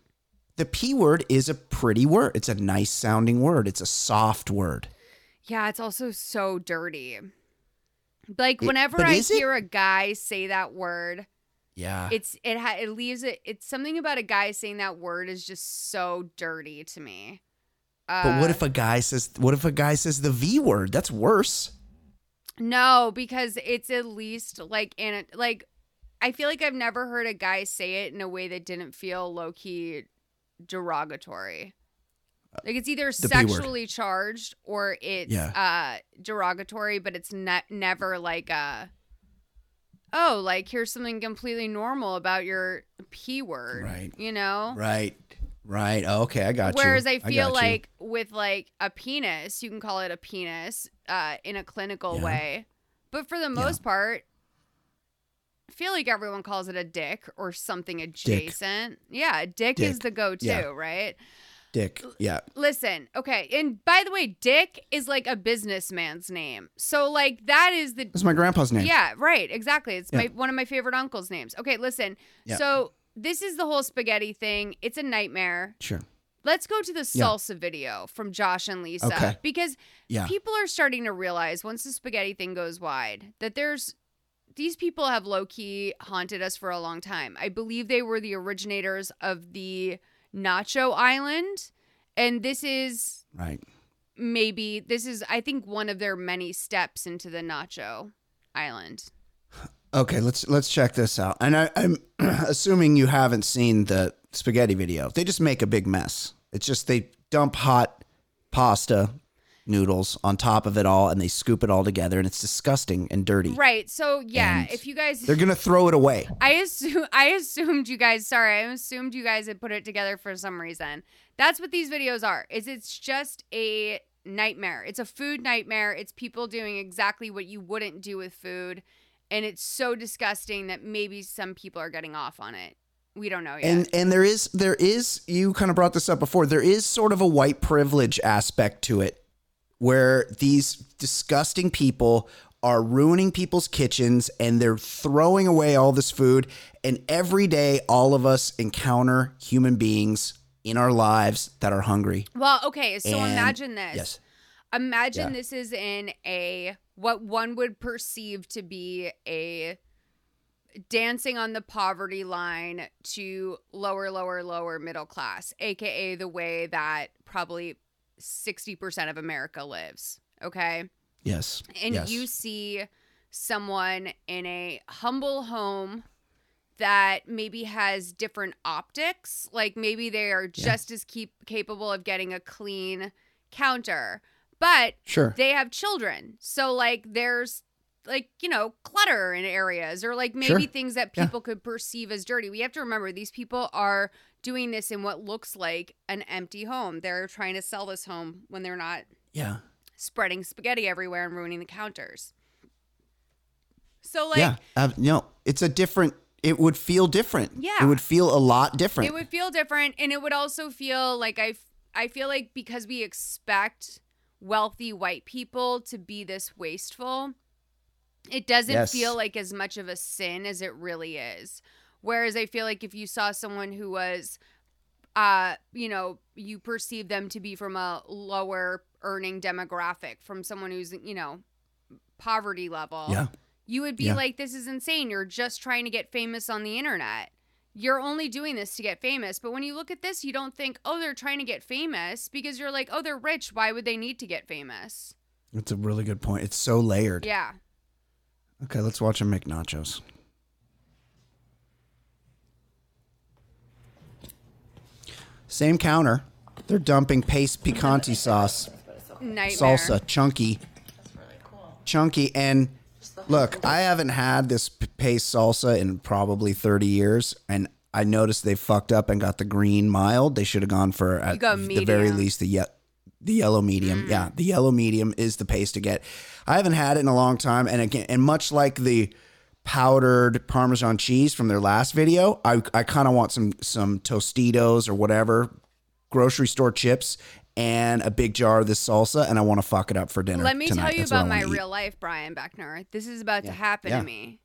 C: the P word is a pretty word. It's a nice sounding word. It's a soft word.
B: yeah it's also so dirty like whenever
C: but
B: i
C: is it?
B: hear a guy say that word
C: Yeah.
B: it's it ha- it leaves it it's something about a guy saying that word is just so dirty to me uh,
C: but what if a guy says what if a guy says the V word? That's worse.
B: No, because it's at least like in it like I feel like I've never heard a guy say it in a way that didn't feel low key derogatory. Like it's either
C: The
B: sexually charged or it's
C: Yeah.
B: uh derogatory, but it's ne- never like a oh, like here's something completely normal about your p word,
C: Right.
B: You know,
C: Right. Right. Oh, okay, I got you.
B: Whereas I feel
C: you.
B: like with like a penis, you can call it a penis uh, in a clinical
C: Yeah.
B: way, but for the most part, I feel like everyone calls it a dick or something adjacent. Yeah, a dick, is the go-to,
C: Yeah.
B: right?
C: Dick. Yeah.
B: Listen, okay, and by the way, Dick is like a businessman's name, so like that is the
C: That's my grandpa's name.
B: yeah, right. Exactly. It's my one of my favorite uncle's names. Okay, listen.
C: Yeah.
B: So this is the whole spaghetti thing. It's a nightmare.
C: Sure.
B: Let's go to the
C: Yeah.
B: salsa video from Josh and Lisa
C: Okay.
B: because
C: Yeah.
B: people are starting to realize once the spaghetti thing goes wide that there's these people have low key haunted us for a long time. I believe they were the originators of the Nacho Island, and this is
C: Right.
B: maybe this is I think one of their many steps into the Nacho Island.
C: Okay, let's let's check this out. And I, I'm assuming you haven't seen the spaghetti video. They just make a big mess. It's just they dump hot pasta noodles on top of it all and they scoop it all together and it's disgusting and dirty.
B: Right. So yeah,
C: And
B: if you guys
C: They're gonna throw it away.
B: I assume I assumed you guys sorry, I assumed you guys had put it together for some reason. That's what these videos are. Is it's just a nightmare. It's a food nightmare. It's people doing exactly what you wouldn't do with food. And it's so disgusting that maybe some people are getting off on it. We don't know yet.
C: And and there is there is you kind of brought this up before. There is sort of a white privilege aspect to it where these disgusting people are ruining people's kitchens and they're throwing away all this food. And every day, all of us encounter human beings in our lives that are hungry.
B: Well, okay, so
C: And-
B: imagine this.
C: Yes.
B: Imagine
C: Yeah.
B: this is in a what one would perceive to be a dancing on the poverty line to lower, lower, lower middle class, aka the way that probably 60% of America lives. Okay.
C: Yes.
B: and
C: yes.
B: you see someone in a humble home that maybe has different optics like maybe they are just as keep capable of getting a clean counter but
C: Sure.
B: they have children so like there's like you know clutter in areas or like maybe
C: Sure.
B: things that
C: Yeah.
B: people could perceive as dirty we have to remember these people are doing this in what looks like an empty home they're trying to sell this home when they're not
C: yeah.
B: spreading spaghetti everywhere and ruining the counters. So like
C: yeah. Uh, no, it's a different, it would feel different.
B: Yeah.
C: It would feel a lot different.
B: it would feel different and it would also feel like I I feel like because we expect wealthy white people to be this wasteful, it doesn't
C: Yes.
B: feel like as much of a sin as it really is. Whereas I feel like if you saw someone who was uh, you know, you perceive them to be from a lower earning demographic, from someone who's, you know, poverty level.
C: yeah.
B: you would be
C: Yeah.
B: like, this is insane. You're just trying to get famous on the internet. You're only doing this to get famous. But when you look at this, you don't think, oh, they're trying to get famous because you're like, oh, they're rich. Why would they need to get famous?
C: It's a really good point. It's so layered.
B: Yeah.
C: Okay, let's watch them make nachos. Same counter. They're dumping Pace picante sauce,
B: Nightmare.
C: salsa, chunky, chunky, and look, I haven't had this Pace salsa in probably thirty years, and I noticed they fucked up and got the green mild. They should have gone for at the very least the ye- the yellow medium. Yeah, the yellow medium is the Pace to get. I haven't had it in a long time, and again, and much like the powdered Parmesan cheese from their last video, I I kind of want some some Tostitos or whatever grocery store chips and a big jar of this salsa, and I want to fuck it up for dinner.
B: Let me
C: tonight.
B: tell you
C: That's
B: about my
C: eat.
B: real life, Brian Beckner. This is about to happen
C: Yeah.
B: to me.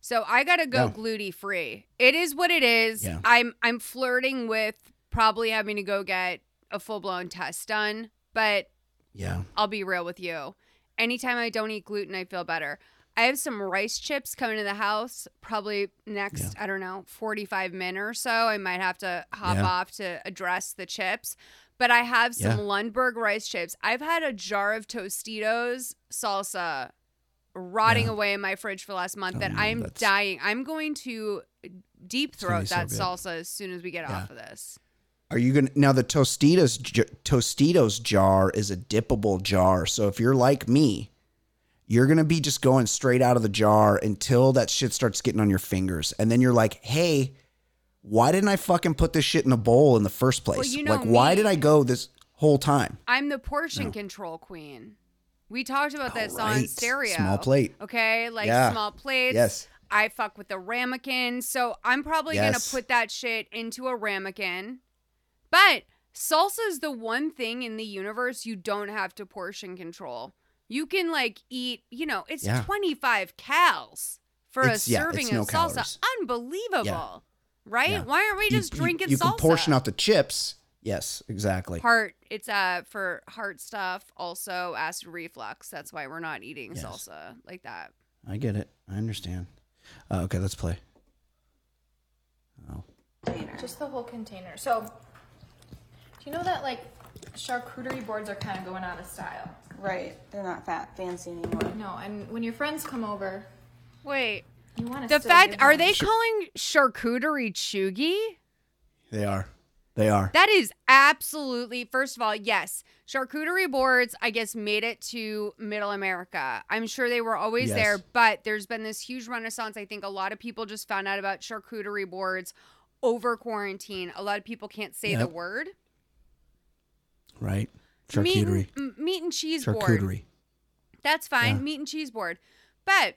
B: So I gotta go
C: Yeah.
B: gluten free. It is what it is.
C: Yeah.
B: I'm I'm flirting with probably having to go get a full blown test done, but
C: Yeah,
B: I'll be real with you. Anytime I don't eat gluten, I feel better. I have some rice chips coming to the house probably next, I don't know, 45 minutes or so. I might have to hop
C: Yeah.
B: off to address the chips. But I have some
C: Yeah.
B: Lundberg rice chips. I've had a jar of Tostitos salsa rotting
C: Yeah.
B: away in my fridge for the last month
C: Oh,
B: that I'm
C: that's-
B: dying. I'm going to deep throat that
C: good.
B: salsa as soon as we get
C: Yeah.
B: off of this.
C: Are you gonna now the Tostitos j- Tostitos jar is a dippable jar. So if you're like me, you're gonna be just going straight out of the jar until that shit starts getting on your fingers, and then you're like, hey, why didn't I fucking put this shit in a bowl in the first place?
B: you know
C: like, why did I go this whole time?
B: I'm the portion control queen. We talked about this on
C: right.
B: stereo.
C: Small plate.
B: Okay, like
C: Yeah.
B: small plates.
C: Yes.
B: I fuck with the ramekin, so I'm probably
C: Yes.
B: gonna put that shit into a ramekin. But salsa is the one thing in the universe you don't have to portion control. You can like eat, you know, it's
C: Yeah.
B: 25 cals for
C: It's-
B: a
C: yeah,
B: serving
C: it's no
B: of salsa.
C: calories.
B: Unbelievable. Right?
C: Yeah.
B: Why aren't we just
C: you-
B: drinking
C: You,
B: salsa?
C: can portion out the chips. Yes, exactly.
B: heart it's uh for heart stuff also acid reflux that's why we're not eating
C: Yes.
B: salsa like that
C: I get it. I understand. Uh, okay, let's play. Oh,
A: Just the whole container. So, do you know that like charcuterie boards are kind of going out of style?
E: Right. They're not that fancy anymore.
A: No, and when your friends come over,
B: wait
A: you want to.
B: The fact are they calling charcuterie chuggy
C: they are. They are.
B: that is absolutely first of all yes charcuterie boards i guess made it to middle america i'm sure they were always
C: Yes.
B: there but there's been this huge renaissance i think a lot of people just found out about charcuterie boards over quarantine a lot of people can't say the word
C: right.
B: meat and,
C: Charcuterie.
B: meat and cheese board
C: Charcuterie.
B: That's fine,
C: Yeah.
B: meat and cheese board. But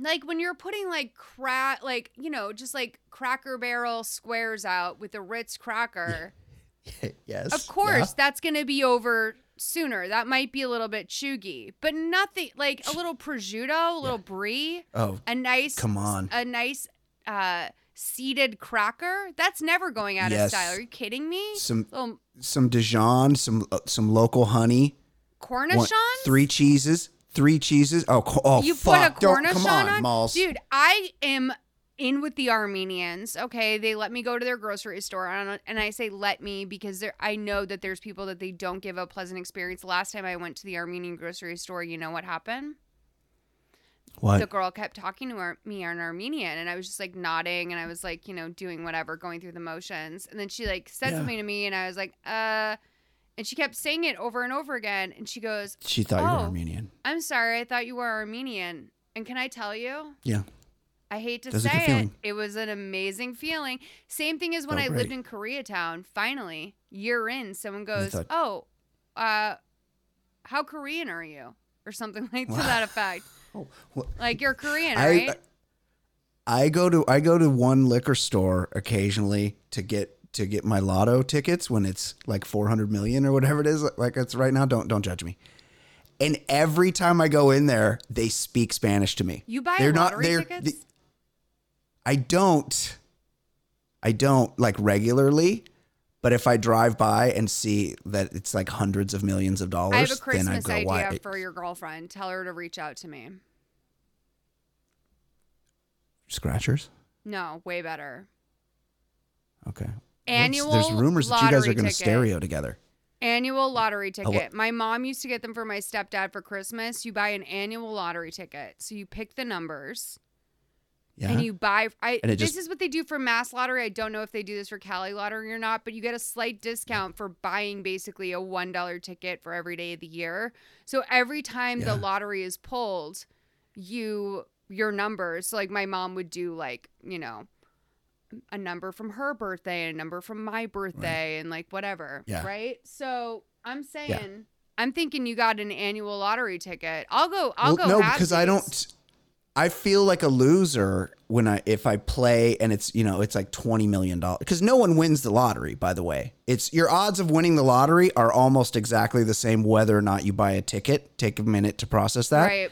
B: like when you're putting like crack like, you know, just like cracker barrel squares out with a Ritz cracker,
C: yes.
B: of course that's going to be over sooner. That might be a little bit chuggy, but nothing like a little prosciutto, a little brie,
C: Oh,
B: a nice
C: come on.
B: a nice uh seeded cracker. That's never going out of style. Are you kidding me?
C: some
B: little
C: some Dijon, some uh, some local honey, cornichon three cheeses, three cheeses. Oh, oh
B: you
C: fuck!
B: put a
C: Don't
B: cornichon
C: come on,
B: on,
C: Malls.
B: dude. I am in with the Armenians. Okay, they let me go to their grocery store, and and I say let me because there I know that there's people that they don't give a pleasant experience. Last time I went to the Armenian grocery store, you know what happened?
C: What?
B: The girl kept talking to her, me in Armenian, and I was just like nodding, and I was like, you know, doing whatever, going through the motions, and then she like said
C: Yeah.
B: something to me, and I was like, uh. And she kept saying it over and over again. And she goes,
C: she thought you were
B: Oh.
C: Armenian.
B: I'm sorry, I thought you were Armenian. And can I tell you?
C: Yeah.
B: I hate to
C: That was a good
B: say it.
C: feeling.
B: It was an amazing feeling. Same thing as when
C: Oh,
B: I lived in Koreatown. Finally, year in, someone goes,
C: thought-
B: "Oh, uh, how Korean are you?" or something like to that effect.
C: Oh, what?
B: Like you're Korean,
C: I-
B: right?
C: I go to I go to one liquor store occasionally to get to get my lotto tickets when it's like 400 million or whatever it is like it's right now don't don't judge me. And every time I go in there, they speak Spanish to me.
B: you buy
C: they're
B: lottery
C: they're-
B: tickets?
C: I don't I don't like regularly, but if I drive by and see that it's like hundreds of millions of dollars,
B: I have a
C: then I
B: Christmas
C: go,
B: idea
C: why?
B: for your girlfriend. Tell her to reach out to me.
C: Scratchers?
B: No, way better.
C: Okay.
B: Annual
C: There's rumors that you guys are going to stereo together.
B: Annual lottery
C: lo-
B: ticket. My mom used to get them for my stepdad for Christmas. You buy an annual lottery ticket. So you pick the numbers
C: Yeah.
B: and you buy I
C: And it
B: this
C: just-
B: is what they do for mass lottery. I don't know if they do this for Cali lottery or not, but you get a slight discount for buying basically a $1 ticket for every day of the year. So every time
C: Yeah.
B: the lottery is pulled, you your numbers. So like my mom would do like, you know, a number from her birthday and a number from my birthday and like whatever.
C: Yeah.
B: Right? So I'm saying I'm thinking you got an annual lottery ticket. I'll go I'll
C: well,
B: go
C: no, because I don't. I feel like a loser when I if I play and it's you know it's like twenty million dollars because no one wins the lottery. By the way, it's your odds of winning the lottery are almost exactly the same whether or not you buy a ticket. Take a minute to process that.
B: Right.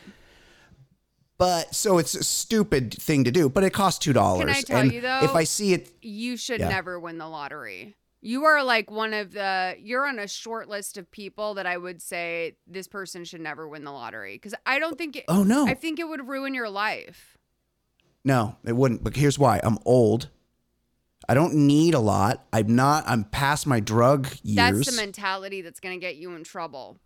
C: But so it's a stupid thing to do. But it costs two dollars.
B: Can I tell
C: and
B: you, though?
C: If I see it,
B: you should
C: Yeah.
B: never win the lottery. You are like one of the you're on a short list of people that I would say this person should never win the lottery because I don't think it
C: oh no,
B: I think it would ruin your life.
C: No, it wouldn't. But here's why: I'm old. I don't need a lot. I'm not. I'm past my drug years.
B: That's the mentality that's going to get you in trouble.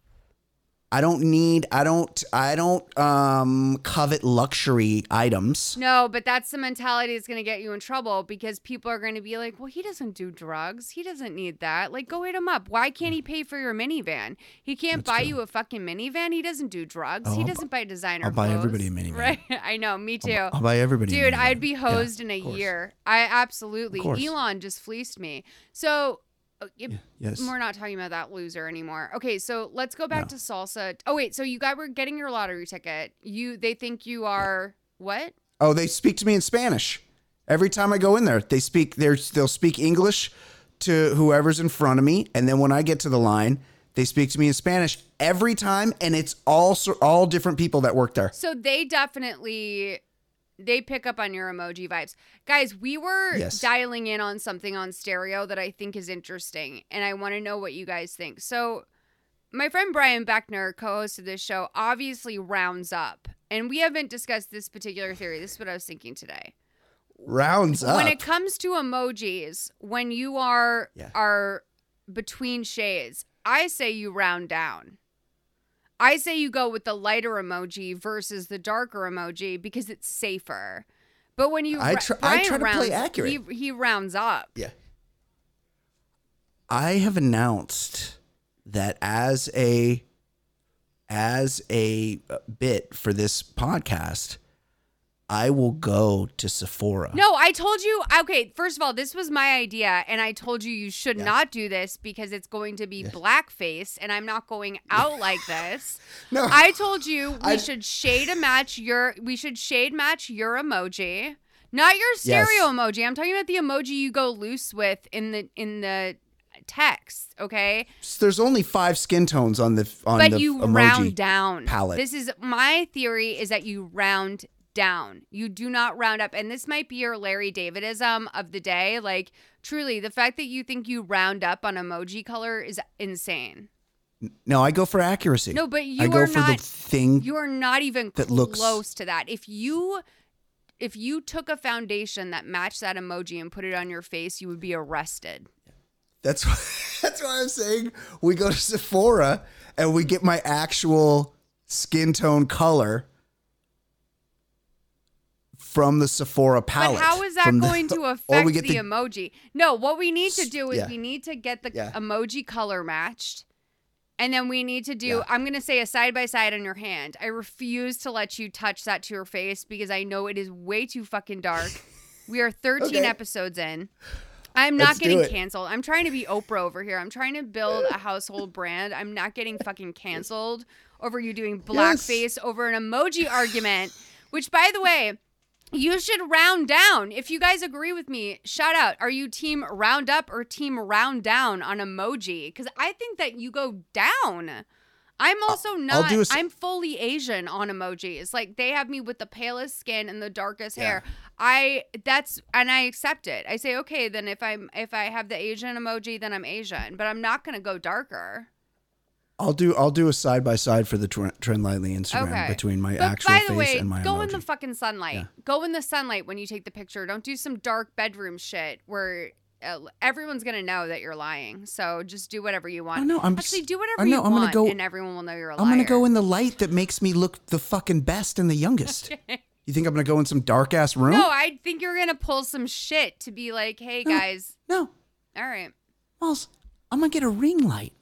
C: I don't need. I don't. I don't um covet luxury items.
B: No, but that's the mentality that's going to get you in trouble because people are going to be like, "Well, he doesn't do drugs. He doesn't need that. Like go hit him up. Why can't he pay for your minivan? He can't
C: That's
B: buy
C: true.
B: you a fucking minivan. He doesn't do drugs.
C: Oh,
B: he
C: I'll
B: doesn't buy designer
C: I'll buy
B: clothes."
C: everybody a minivan.
B: Right? I know, me too.
C: I'll buy everybody. a
B: Dude. I'd be
C: Yeah,
B: hosed in a year. I absolutely. Elon just fleeced me. So, Oh, it-
C: Yes.
B: we're not talking about that loser anymore. Okay, so let's go back
C: No.
B: to salsa. Oh wait, so you guys were getting your lottery ticket. You they think you are what?
C: Oh, they speak to me in Spanish every time I go in there. They speak. They're, they'll speak English to whoever's in front of me, and then when I get to the line, they speak to me in Spanish every time, and it's all all different people that work there.
B: So they definitely they pick up on your emoji vibes. Guys, we were
C: Yes.
B: dialing in on something on stereo that I think is interesting and I want to know what you guys think. So my friend Brian Beckner, co-host of this show, obviously rounds up. And we haven't discussed this particular theory. This is what I was thinking today.
C: Rounds up.
B: When it comes to emojis, when you are
C: Yeah.
B: are between shades, I say you round down. I say you go with the lighter emoji versus the darker emoji because it's safer. But when you
C: I try- I try to play accurate.
B: He, he rounds up.
C: Yeah. I have announced that as a as a uh, bit for this podcast, I will go to Sephora.
B: No, I told you. Okay, first of all, this was my idea, and I told you you should
C: Yeah.
B: not do this because it's going to be blackface, and I'm not going out like this.
C: No.
B: I told you we
C: I-
B: should shade a match your. We should shade match your emoji, not your stereo
C: Yes.
B: emoji. I'm talking about the emoji you go loose with in the in the text. Okay,
C: There's only five skin tones on the on
B: but
C: the
B: you
C: emoji
B: round down.
C: palette.
B: This is my theory: is that you round down. You do not round up, and this might be your Larry Davidism of the day. Like truly, the fact that you think you round up on emoji color is insane.
C: no, I go for accuracy.
B: No, but you
C: I go
B: are
C: for
B: not.
C: the thing.
B: You are not even
C: that looks-
B: close to that. If you if you took a foundation that matched that emoji and put it on your face, you would be arrested.
C: That's why, that's why I'm saying we go to Sephora and we get my actual skin tone color from the Sephora palette.
B: But how is that
C: From the-
B: going to affect the,
C: the
B: emoji? No, what we need to do is
C: Yeah.
B: we need to get the
C: Yeah.
B: emoji color matched. And then we need to do,
C: Yeah.
B: I'm going to say a side by side on your hand. I refuse to let you touch that to your face because I know it is way too fucking dark. we are 13
C: Okay.
B: episodes in. I'm not
C: Let's
B: getting canceled. I'm trying to be Oprah over here. I'm trying to build a household brand. I'm not getting fucking canceled over you doing blackface over an emoji argument, which, by the way, you should round down. If you guys agree with me, shout out. Are you team round up or team round down on emoji? Because I think that you go down. I'm also not.
C: do a s-
B: I'm fully Asian on emojis. Like they have me with the palest skin and the darkest hair. I that's and I accept it. I say okay, then if I'm if I have the Asian emoji, then I'm Asian. But I'm not gonna go darker.
C: I'll do I'll do a side by side for the Tren- Trend Lightly Instagram
B: Okay.
C: between my
B: But
C: actual
B: by the
C: face
B: way,
C: and my
B: go
C: emoji.
B: in the fucking sunlight. Go in the sunlight when you take the picture. Don't do some dark bedroom shit where uh, everyone's gonna know that you're lying. So just do whatever you want.
C: Oh, no, I'm
B: actually do whatever you want.
C: I know,
B: you
C: I'm gonna go-
B: and everyone will know you're a liar.
C: I'm gonna go in the light that makes me look the fucking best and the youngest. you think I'm gonna go in some dark ass room?
B: No, I think you're gonna pull some shit to be like, hey guys,
C: no.
B: all right,
C: Miles, I'm gonna get a ring light.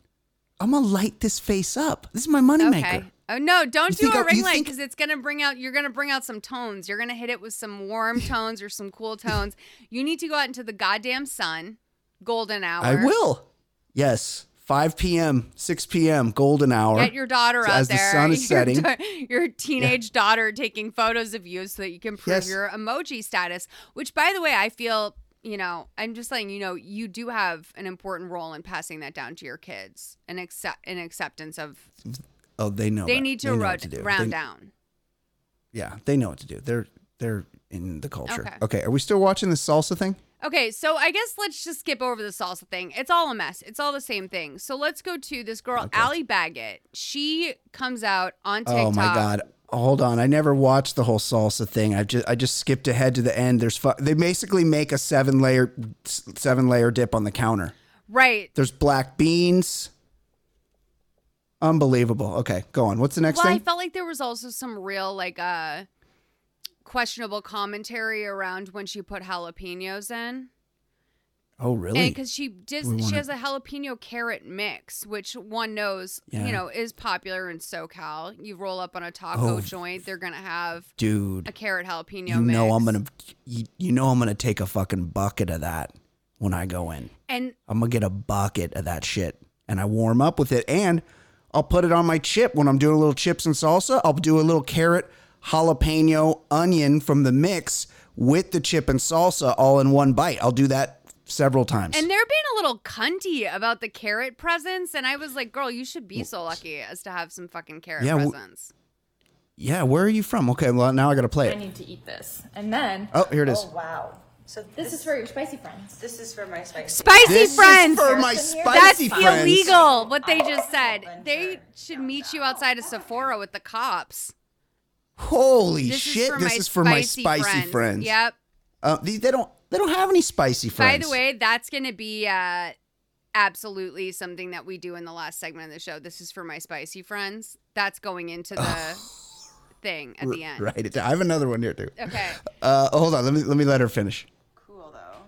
C: I'm gonna light this face up. This is my moneymaker.
B: okay. Oh no, don't
C: You
B: do a
C: I-
B: ring light because it's gonna bring out. You're gonna bring out some tones. You're gonna hit it with some warm tones or some cool tones. You need to go out into the goddamn sun, golden hour.
C: I will. Yes. 5 p.m., 6 p.m., golden hour.
B: Get your daughter
C: So
B: out
C: as the
B: there.
C: sun is
B: your
C: setting.
B: da- Your, teenage daughter taking photos of you so that you can prove
C: Yes.
B: your emoji status. Which, by the way, I feel you know. I'm just saying, you know you do have an important role in passing that down to your kids and accept an acceptance of
C: Oh, they know.
B: they need to,
C: They know to do.
B: round
C: They-
B: down.
C: Yeah, they know what to do. They're they're in the culture.
B: Okay.
C: Okay. Are we still watching the salsa thing?
B: Okay, so I guess let's just skip over the salsa thing. It's all a mess. It's all the same thing. So let's go to this girl, Allie Baggett. She comes out on TikTok.
C: Oh my god. Hold on. I never watched the whole salsa thing. I just I just skipped ahead to the end. There's fu- they basically make a seven layer seven layer dip on the counter.
B: Right.
C: There's black beans. Unbelievable. Okay, go on. What's the next one?
B: Well, I felt like there was also some real like uh questionable commentary around when she put jalapenos in.
C: oh, really?
B: Because she does, she
C: wanna-
B: has a jalapeno carrot mix, which one knows,
C: Yeah.
B: you know, is popular in SoCal. You roll up on a taco
C: Oh.
B: joint, they're gonna have
C: Dude,
B: a carrot jalapeno
C: you
B: mix.
C: know I'm gonna you, you know I'm gonna take a fucking bucket of that when I go in.
B: and
C: I'm gonna get a bucket of that shit and I warm up with it and I'll put it on my chip when I'm doing a little chips and salsa. I'll do a little carrot, jalapeno, onion from the mix with the chip and salsa all in one bite. I'll do that several times.
B: And they're being a little cunty about the carrot presents, and I was like, "Girl, you should be so lucky as to have some fucking carrot
C: Yeah, w- yeah, where are you from? Okay, well now I gotta play
A: I need to eat this. And then
C: Oh, here it is.
E: Oh wow. So
A: this is for your spicy friends.
E: this is for my spicy. Friends.
B: Spicy
C: This
B: friends.
C: is for my
E: That's
C: spicy
B: That's
C: friends.
B: illegal. What they just said. They should meet you outside of Sephora with the cops.
C: Holy
B: This
C: shit!
B: is
C: this is for my
B: spicy
C: spicy
B: friends.
C: friends.
B: Yep.
C: Uh, they, they don't they don't have any spicy friends.
B: By the way, that's going to be uh, absolutely something that we do in the last segment of the show. This is for my spicy friends. That's going into the thing at the end.
C: Right. I have another one here too.
B: Okay.
C: Uh, hold on. Let me let me let her finish.
E: Cool though.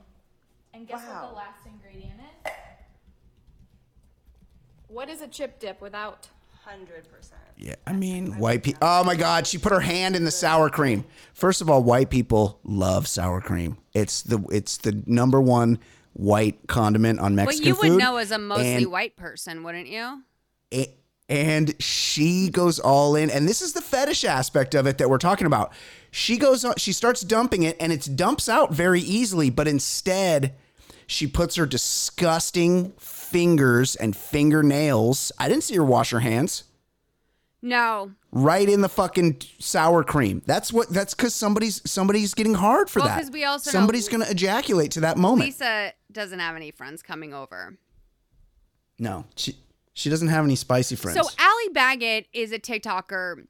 A: And guess what the last ingredient is? What is a chip dip without?
E: Hundred percent.
C: Yeah, I mean, white people. Oh my God, she put her hand in the sour cream. First of all, white people love sour cream. It's the it's the number one white condiment on
B: What
C: Mexican
B: you
C: food.
B: would know as a mostly
C: and,
B: white person, wouldn't you?
C: a- and she goes all in, and this is the fetish aspect of it that we're talking about. She goes, on, she starts dumping it, and it dumps out very easily, but instead. She puts her disgusting fingers and fingernails. I didn't see her wash her hands.
B: No.
C: Right in the fucking sour cream. That's what. That's because somebody's somebody's getting hard for
B: Well,
C: that.
B: 'cause we also
C: somebody's gonna ejaculate to that moment.
B: Lisa doesn't have any friends coming over.
C: No, she she doesn't have any spicy friends.
B: So Allie Baggett is a TikToker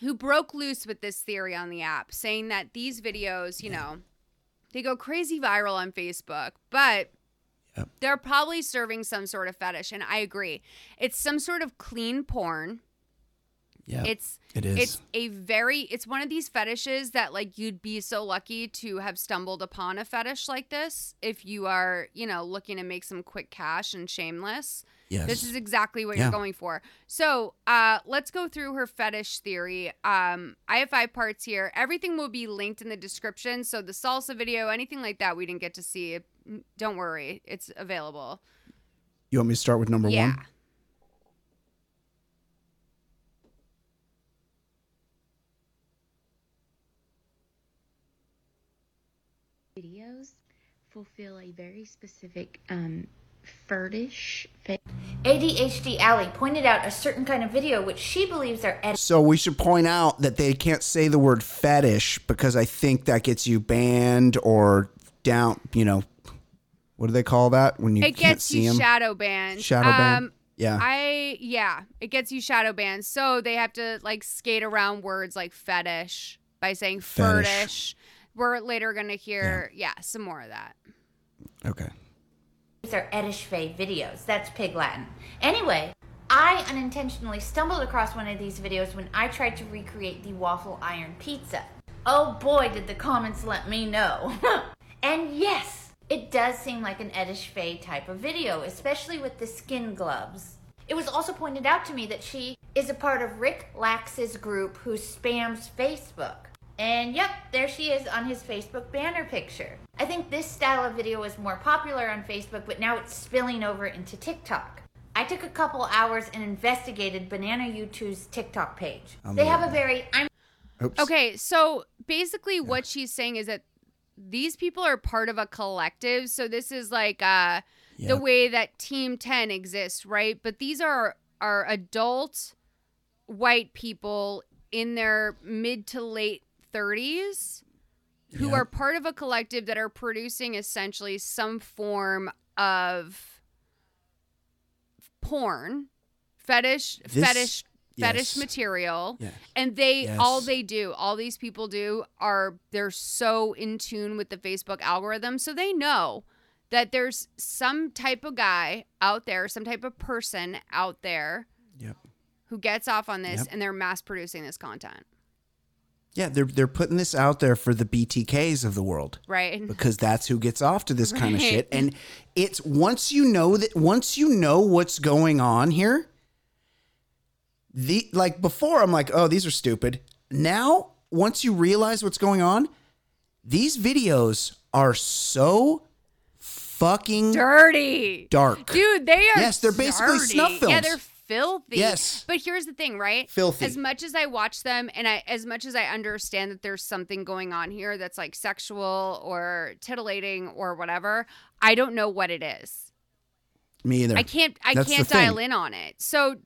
B: who broke loose with this theory on the app, saying that these videos, you know, they go crazy viral on Facebook, but
C: Yep.
B: they're probably serving some sort of fetish. And I agree. It's some sort of clean porn.
C: Yeah,
B: It's
C: it is.
B: It's a very it's one of these fetishes that like you'd be so lucky to have stumbled upon a fetish like this if you are, you know, looking to make some quick cash and shameless.
C: yes.
B: This is exactly what
C: Yeah.
B: you're going for. So, uh, let's go through her fetish theory. Um, I have five parts here. Everything will be linked in the description. So, the salsa video, anything like that, we didn't get to see. Don't worry, it's available.
C: you want me to start with number
B: yeah.
C: one?
F: Videos fulfill a very specific um, fetish. Fe-
G: ADHD Alley pointed out a certain kind of video which she believes are ed-
C: So we should point out that they can't say the word fetish because I think that gets you banned or down. You know, what do they call that when you
B: It
C: can't
B: gets
C: see
B: you
C: them?
B: shadow banned.
C: Shadow banned?
B: Um,
C: Yeah.
B: I yeah, it gets you shadow banned. So they have to like skate around words like fetish by saying
C: Fetish.
B: fetish. We're later gonna hear yeah. some more of that.
C: okay.
G: These are Edishfay videos. That's Pig Latin. Anyway, I unintentionally stumbled across one of these videos when I tried to recreate the waffle iron pizza. Oh boy, did the comments let me know. and yes, it does seem like an Edishfay type of video, especially with the skin gloves. It was also pointed out to me that she is a part of Rick Lax's group who spams Facebook. And yep, there she is on his Facebook banner picture. I think this style of video is more popular on Facebook, but now it's spilling over into TikTok. I took a couple hours and investigated Banana U2's TikTok page. They have a very I'm
C: Oops.
B: Okay, so basically what she's saying is that these people are part of a collective. So this is like uh the way that Team 10 exists, right? But these are are adult white people in their mid to late 30s who
C: Yep.
B: are part of a collective that are producing essentially some form of porn, fetish,
C: This-
B: fetish, fetish material,
C: Yeah.
B: and they all they do, all these people do are they're so in tune with the Facebook algorithm, so they know that there's some type of guy out there, some type of person out there
C: Yep.
B: who gets off on this
C: Yep.
B: and they're mass producing this content,
C: Yeah, they're they're putting this out there for the BTKs of the world.
B: right?
C: because that's who gets off to this kind of shit. And it's once you know that once you know what's going on here, the like before I'm like, oh, these are stupid. Now, once you realize what's going on, these videos are so fucking
B: Dirty.
C: dark.
B: Dude, they are
C: Yes, they're basically
B: dirty.
C: snuff
B: Yeah,
C: films.
B: they're filthy.
C: Yes.
B: But here's the thing, right?
C: Filthy.
B: As much as I watch them and I as much as I understand that there's something going on here that's like sexual or titillating or whatever, I don't know what it is.
C: Me either.
B: I can't I
C: That's
B: can't dial in on it. So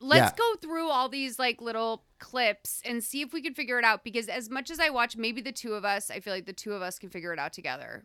B: let's
C: Yeah.
B: go through all these like little clips and see if we can figure it out because as much as I watch maybe the two of us, I feel like the two of us can figure it out together.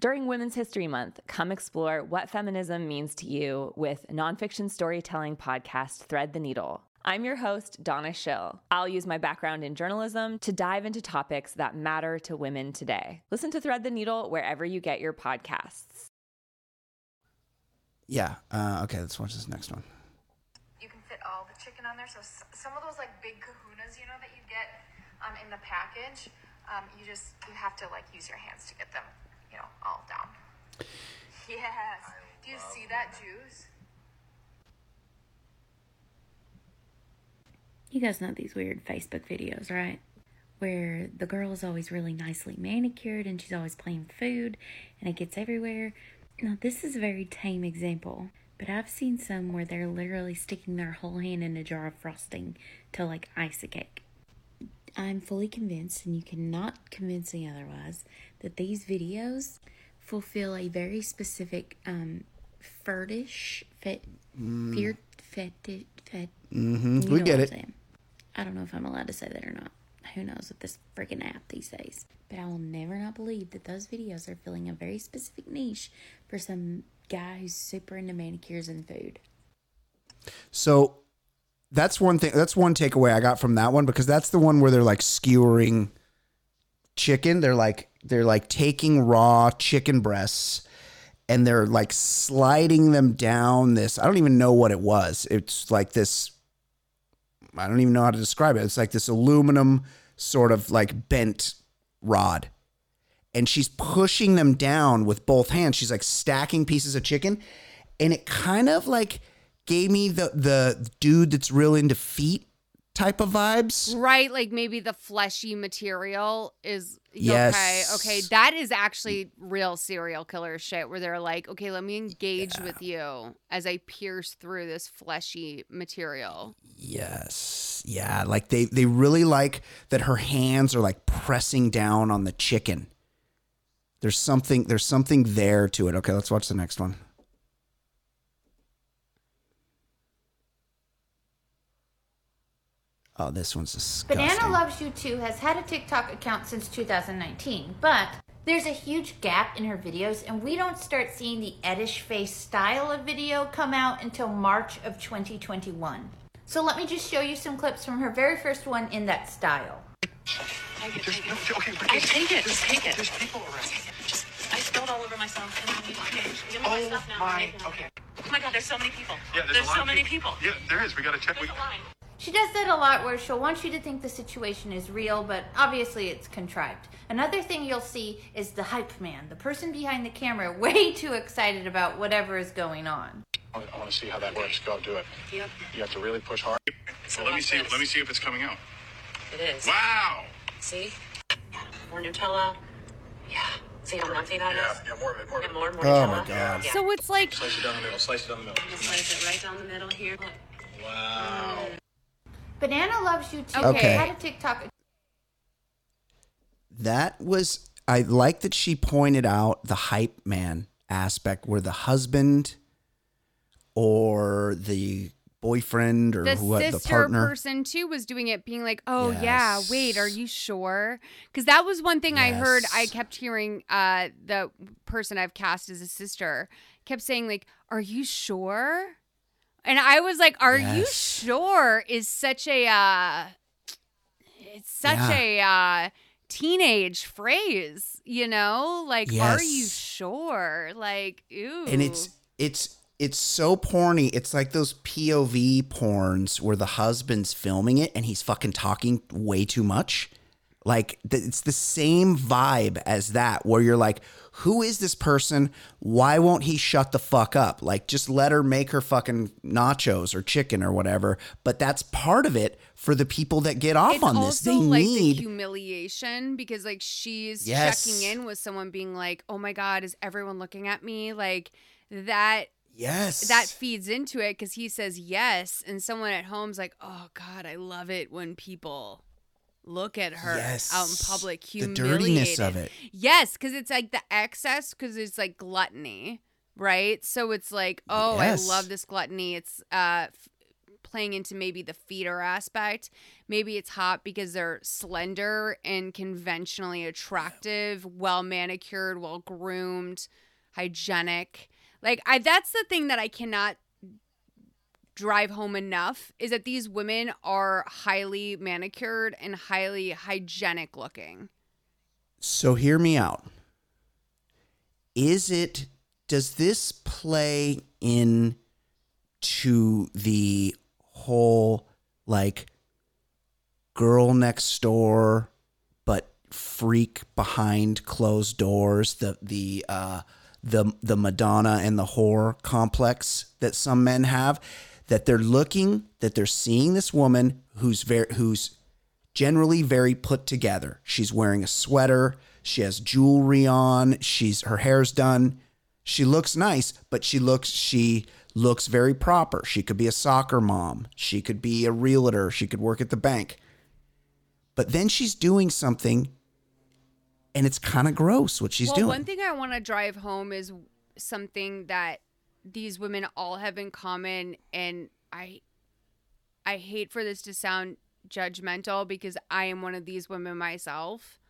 H: During Women's History Month, come explore what feminism means to you with nonfiction storytelling podcast Thread the Needle. I'm your host, Donna Schill. I'll use my background in journalism to dive into topics that matter to women today. Listen to Thread the Needle wherever you get your podcasts.
C: Yeah. Uh, okay, let's watch this next one.
I: You can fit all the chicken on there. So s- some of those like big kahunas, you know, that you get um, in the package, um, you just you have to like use your hands to get them, you know, all down. Yes. Do you see that juice?
F: You guys know these weird Facebook videos, right? Where the girl is always really nicely manicured and she's always playing food and it gets everywhere. Now, this is a very tame example, but I've seen some where they're literally sticking their whole hand in a jar of frosting to like ice a cake. I'm fully convinced, and you cannot convince me otherwise, that these videos fulfill a very specific um, fetish, fet,
C: Mm.
F: fear, fetish, fet,
C: Mhm, we get it.
F: I don't know if I'm allowed to say that or not. Who knows with this freaking app these days? But I will never not believe that those videos are filling a very specific niche for some guy who's super into manicures and food.
C: So that's one thing. That's one takeaway I got from that one because that's the one where they're like skewering chicken. They're like they're like taking raw chicken breasts and they're like sliding them down this. I don't even know what it was. It's like this. I don't even know how to describe it. It's like this aluminum sort of like bent rod. And she's pushing them down with both hands. She's like stacking pieces of chicken. And it kind of like gave me the the dude that's real into feet type of vibes.
B: Right, like maybe the fleshy material is
C: Yes.
B: okay. Okay, that is actually real serial killer shit where they're like, okay, let me engage with you as I pierce through this fleshy material.
C: Yes. Yeah, like they they really like that her hands are like pressing down on the chicken. There's something there's something there to it. Okay, let's watch the next one. Oh, this one's disgusting.
G: Banana Loves You Too has had a TikTok account since 2019, but there's a huge gap in her videos, and we don't start seeing the Eddish face style of video come out until March of 2021. So let me just show you some clips from her very first one in that style.
J: Take it, take it. I take it, just take it. There's people around. Just, I spilled all over myself. and I need to change. Give me my
K: Oh
J: stuff now.
K: my, okay.
J: Oh my god, there's so many people.
K: Yeah, there's, a lot
J: so
K: of
J: many people.
K: Yeah, there is. We gotta check.
J: There's
K: We,
J: a line.
G: She does that a lot where she'll want you to think the situation is real, but obviously it's contrived. Another thing you'll see is the hype man, the person behind the camera, way too excited about whatever is going on.
K: I want to see how that works. Go do it.
J: Yep.
K: You have to really push hard. So let me see.
J: this.
K: Let me see if it's coming out.
J: It is.
K: Wow.
J: See? More Nutella. Yeah. See how muffy that is?
K: Yeah, yeah, more of it, more of it.
J: more, more
C: Oh
J: Nutella.
C: my God.
J: Yeah.
B: So it's like
K: Slice it down the middle. Slice it down the middle.
J: I'm gonna slice it right down the middle here. Look.
K: Wow.
G: Banana Loves You Too.
C: Okay.
G: I had a TikTok.
C: That was I like that she pointed out the hype man aspect where the husband or the boyfriend or
B: the
C: what the partner.
B: person too was doing it being like oh yeah wait are you sure? Because that was one thing i heard i kept hearing uh the person i've cast as a sister kept saying like are you sure and i was like are you sure is such a uh it's such a uh teenage phrase you know? Like are you sure? Like ooh.
C: and it's it's it's so porny. It's like those POV porns where the husband's filming it and he's fucking talking way too much. Like th- it's the same vibe as that where you're like, who is this person? Why won't he shut the fuck up? Like just let her make her fucking nachos or chicken or whatever. But that's part of it for the people that get off
B: it's
C: on this.
B: also
C: They
B: like
C: need
B: the humiliation because like she's
C: Yes.
B: checking in with someone being like, "Oh my god, is everyone looking at me?" Like that
C: Yes.
B: that feeds into it because he says yes, and someone at home's like, "Oh God, I love it when people look at her
C: Yes.
B: out in public, humiliated.
C: The dirtiness of it.
B: Yes, because it's like the excess, because it's like gluttony, right? So it's like, oh,
C: Yes.
B: I love this gluttony. It's uh f- playing into maybe the feeder aspect. Maybe it's hot because they're slender and conventionally attractive, well manicured, well groomed, hygienic. Like I that's the thing that I cannot drive home enough is that these women are highly manicured and highly hygienic looking.
C: So hear me out. Is it does this play in to the whole like girl next door but freak behind closed doors the the uh the the Madonna and the whore complex that some men have that they're looking that they're seeing this woman who's very who's generally very put together. She's wearing a sweater, she has jewelry on, she's her hair's done. She looks nice, but she looks she looks very proper. She could be a soccer mom, she could be a realtor, she could work at the bank. But then she's doing something and it's kind of gross what she's
B: well,
C: doing.
B: one thing I want to drive home is something that these women all have in common, and I, I hate for this to sound judgmental because I am one of these women myself,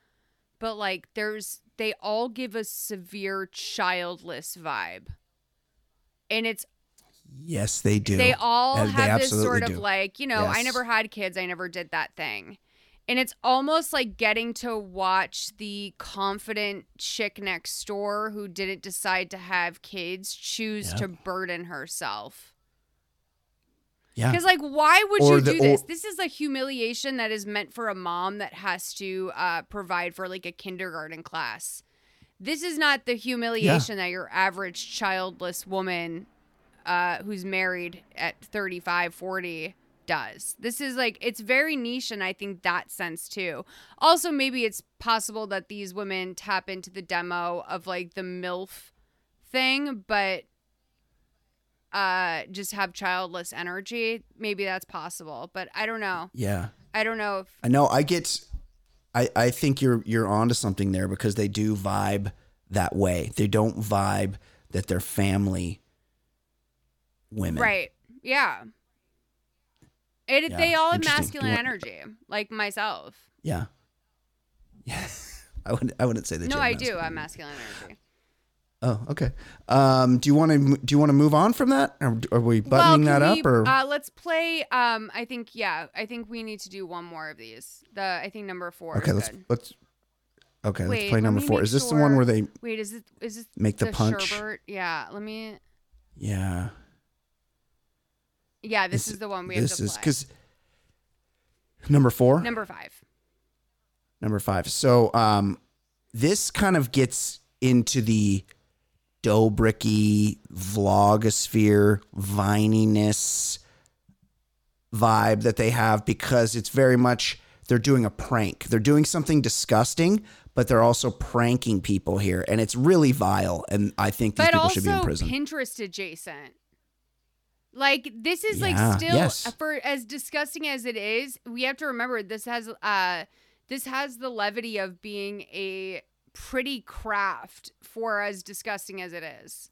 B: but like there's they all give a severe childless vibe, and it's
C: yes, they do.
B: they all
C: they
B: have this sort of
C: do.
B: like, you know, I never had kids, I never did that thing. And it's almost like getting to watch the confident chick next door who didn't decide to have kids choose to burden herself.
C: Yeah.
B: Because, like, why would
C: Or
B: you
C: the-
B: do this?
C: or-
B: This is a humiliation that is meant for a mom that has to uh, provide for like a kindergarten class. This is not the humiliation that your average childless woman uh, who's married at 35, 40 does. This is like, it's very niche, and I think that sense too. Also, maybe it's possible that these women tap into the demo of like the MILF thing, but uh just have childless energy maybe that's possible but i don't know
C: yeah.
B: i don't know if
C: I know I get I I think you're you're onto something there because they do vibe that way. They don't vibe that they're family women.
B: right yeah it
C: Yeah,
B: they all have masculine energy like myself
C: Yeah. Yeah. I wouldn't I wouldn't say that
B: no i do i'm masculine energy
C: Oh, okay. Um do you want to do you want to move on from that? Or are we buttoning
B: well,
C: that
B: can
C: up or
B: uh, let's play um i think yeah i think we need to do one more of these the i think number four
C: Okay, let's
B: good.
C: let's Okay,
B: Wait,
C: let's play number 4. Is this the one where they
B: wait is it is this
C: make the punch?
B: sherbet? yeah let me
C: Yeah.
B: Yeah this is the one we have
C: this
B: to
C: is
B: play
C: cuz number 4?
B: number five
C: number five. So um, this kind of gets into the Dobricky vlogosphere vininess vibe that they have because it's very much they're doing a prank. They're doing something disgusting, but they're also pranking people here, and it's really vile. And I think these
B: but
C: people should be in prison.
B: Pinterest adjacent. Like this is
C: Yeah,
B: like still
C: yes.
B: for as disgusting as it is, we have to remember this has uh this has the levity of being a pretty craft for as disgusting as it is.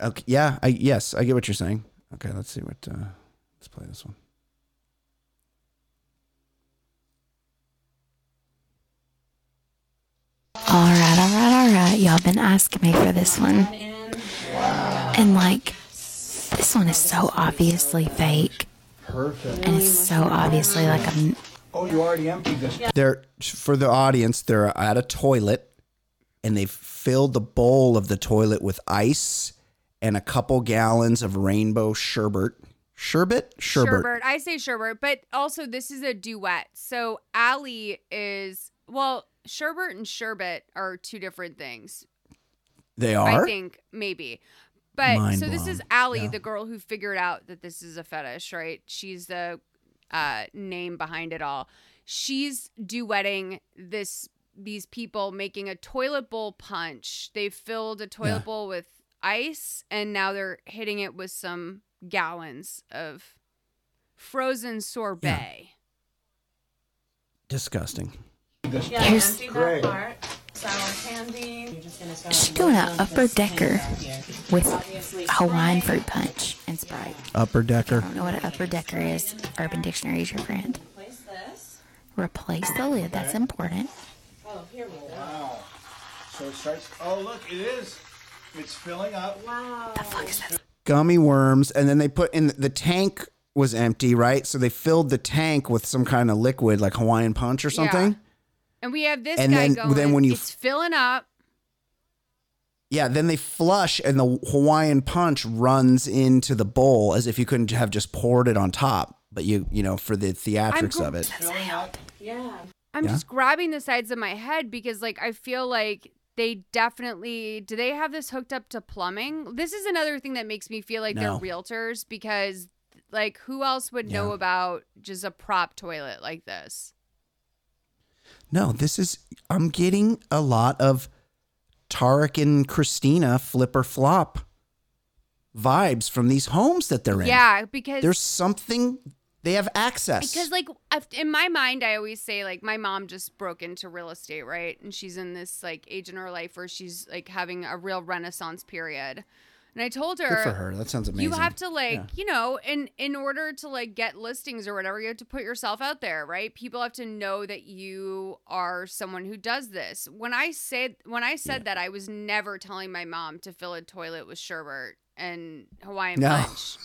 C: Okay, yeah, I yes, I get what you're saying. Okay, let's see what. Uh, let's play this one.
F: All right, all right, all right. Y'all been asking me for this one. And like, this one is so obviously fake.
C: Perfect.
F: And it's so obviously like a.
C: Oh, you already emptied this. They're for the audience. They're at a toilet, and they've filled the bowl of the toilet with ice, and a couple gallons of rainbow sherbet. Sherbet? Sherbet.
B: Sherbert. I say sherbet, but also this is a duet. So Allie is well, sherbet and Sherbet are two different things.
C: They are?
B: I think maybe. But
C: Mind
B: so this is
C: blown.
B: Allie,
C: Yeah.
B: the girl who figured out that this is a fetish, right? She's the uh, name behind it all. She's duetting this these people making a toilet bowl punch. They filled a toilet
C: Yeah.
B: bowl with ice and now they're hitting it with some gallons of frozen sorbet.
C: Disgusting.
F: Here's-
E: Empty that part. Sour candy. Just gonna start
F: She's doing an upper decker with Hawaiian fruit punch and Sprite.
C: Upper decker.
F: I don't know what an upper decker is. Urban Dictionary is your friend.
E: Replace this.
F: Replace the lid. That's important.
E: Oh, here we go.
K: Wow. So it starts. Oh, look, it is. It's filling up.
E: Wow. The fuck is that?
C: Gummy worms, and then they put in the tank was empty, right? So they filled the tank with some kind of liquid, like Hawaiian punch or something.
B: And we have this
C: And
B: guy
C: then-
B: going.
C: then when you
B: it's filling up.
C: Yeah, then they flush, and the Hawaiian punch runs into the bowl as if you couldn't have just poured it on top. But you, you know, for the theatrics
B: gr-
C: of it.
E: Yeah.
B: I'm
C: Yeah.
B: just grabbing the sides of my head because like I feel like they definitely do they have this hooked up to plumbing? This is another thing that makes me feel like
C: No.
B: they're realtors because like who else would know about just a prop toilet like this?
C: No, this is. I'm getting a lot of Tarek and Christina flip or flop vibes from these homes that they're in.
B: Yeah, because
C: There's something they have access.
B: because like in my mind i always say like my mom just broke into real estate right and she's in this like age in her life where she's like having a real renaissance period and i told her
C: Good for her. That sounds amazing.
B: you have to like
C: Yeah.
B: you know in in order to like get listings or whatever you have to put yourself out there right people have to know that you are someone who does this when i said when i said that i was never telling my mom to fill a toilet with sherbet and hawaiian
C: No.
B: punch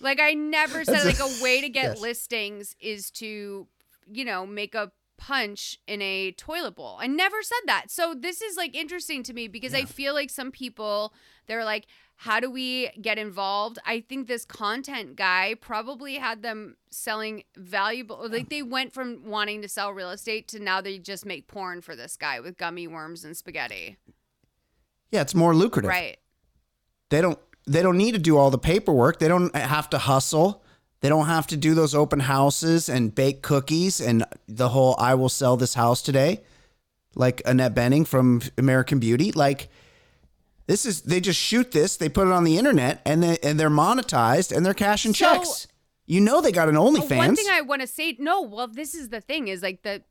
B: like I never said
C: That's
B: like
C: a-
B: a way to get
C: yes.
B: listings is to, you know, make a punch in a toilet bowl. I never said that. So this is like interesting to me because I feel like some people they're like how do we get involved? I think this content guy probably had them selling valuable like they went from wanting to sell real estate to now they just make porn for this guy with gummy worms and spaghetti.
C: yeah, it's more lucrative.
B: Right.
C: They don't. They don't need to do all the paperwork. They don't have to hustle. They don't have to do those open houses and bake cookies and the whole "I will sell this house today," like Annette Bening from American Beauty. Like this is they just shoot this, they put it on the internet, and they and they're monetized and they're cashing
B: So-
C: checks. You know they got an uh, OnlyFans.
B: One thing I want to say, no, well, this is the thing is like the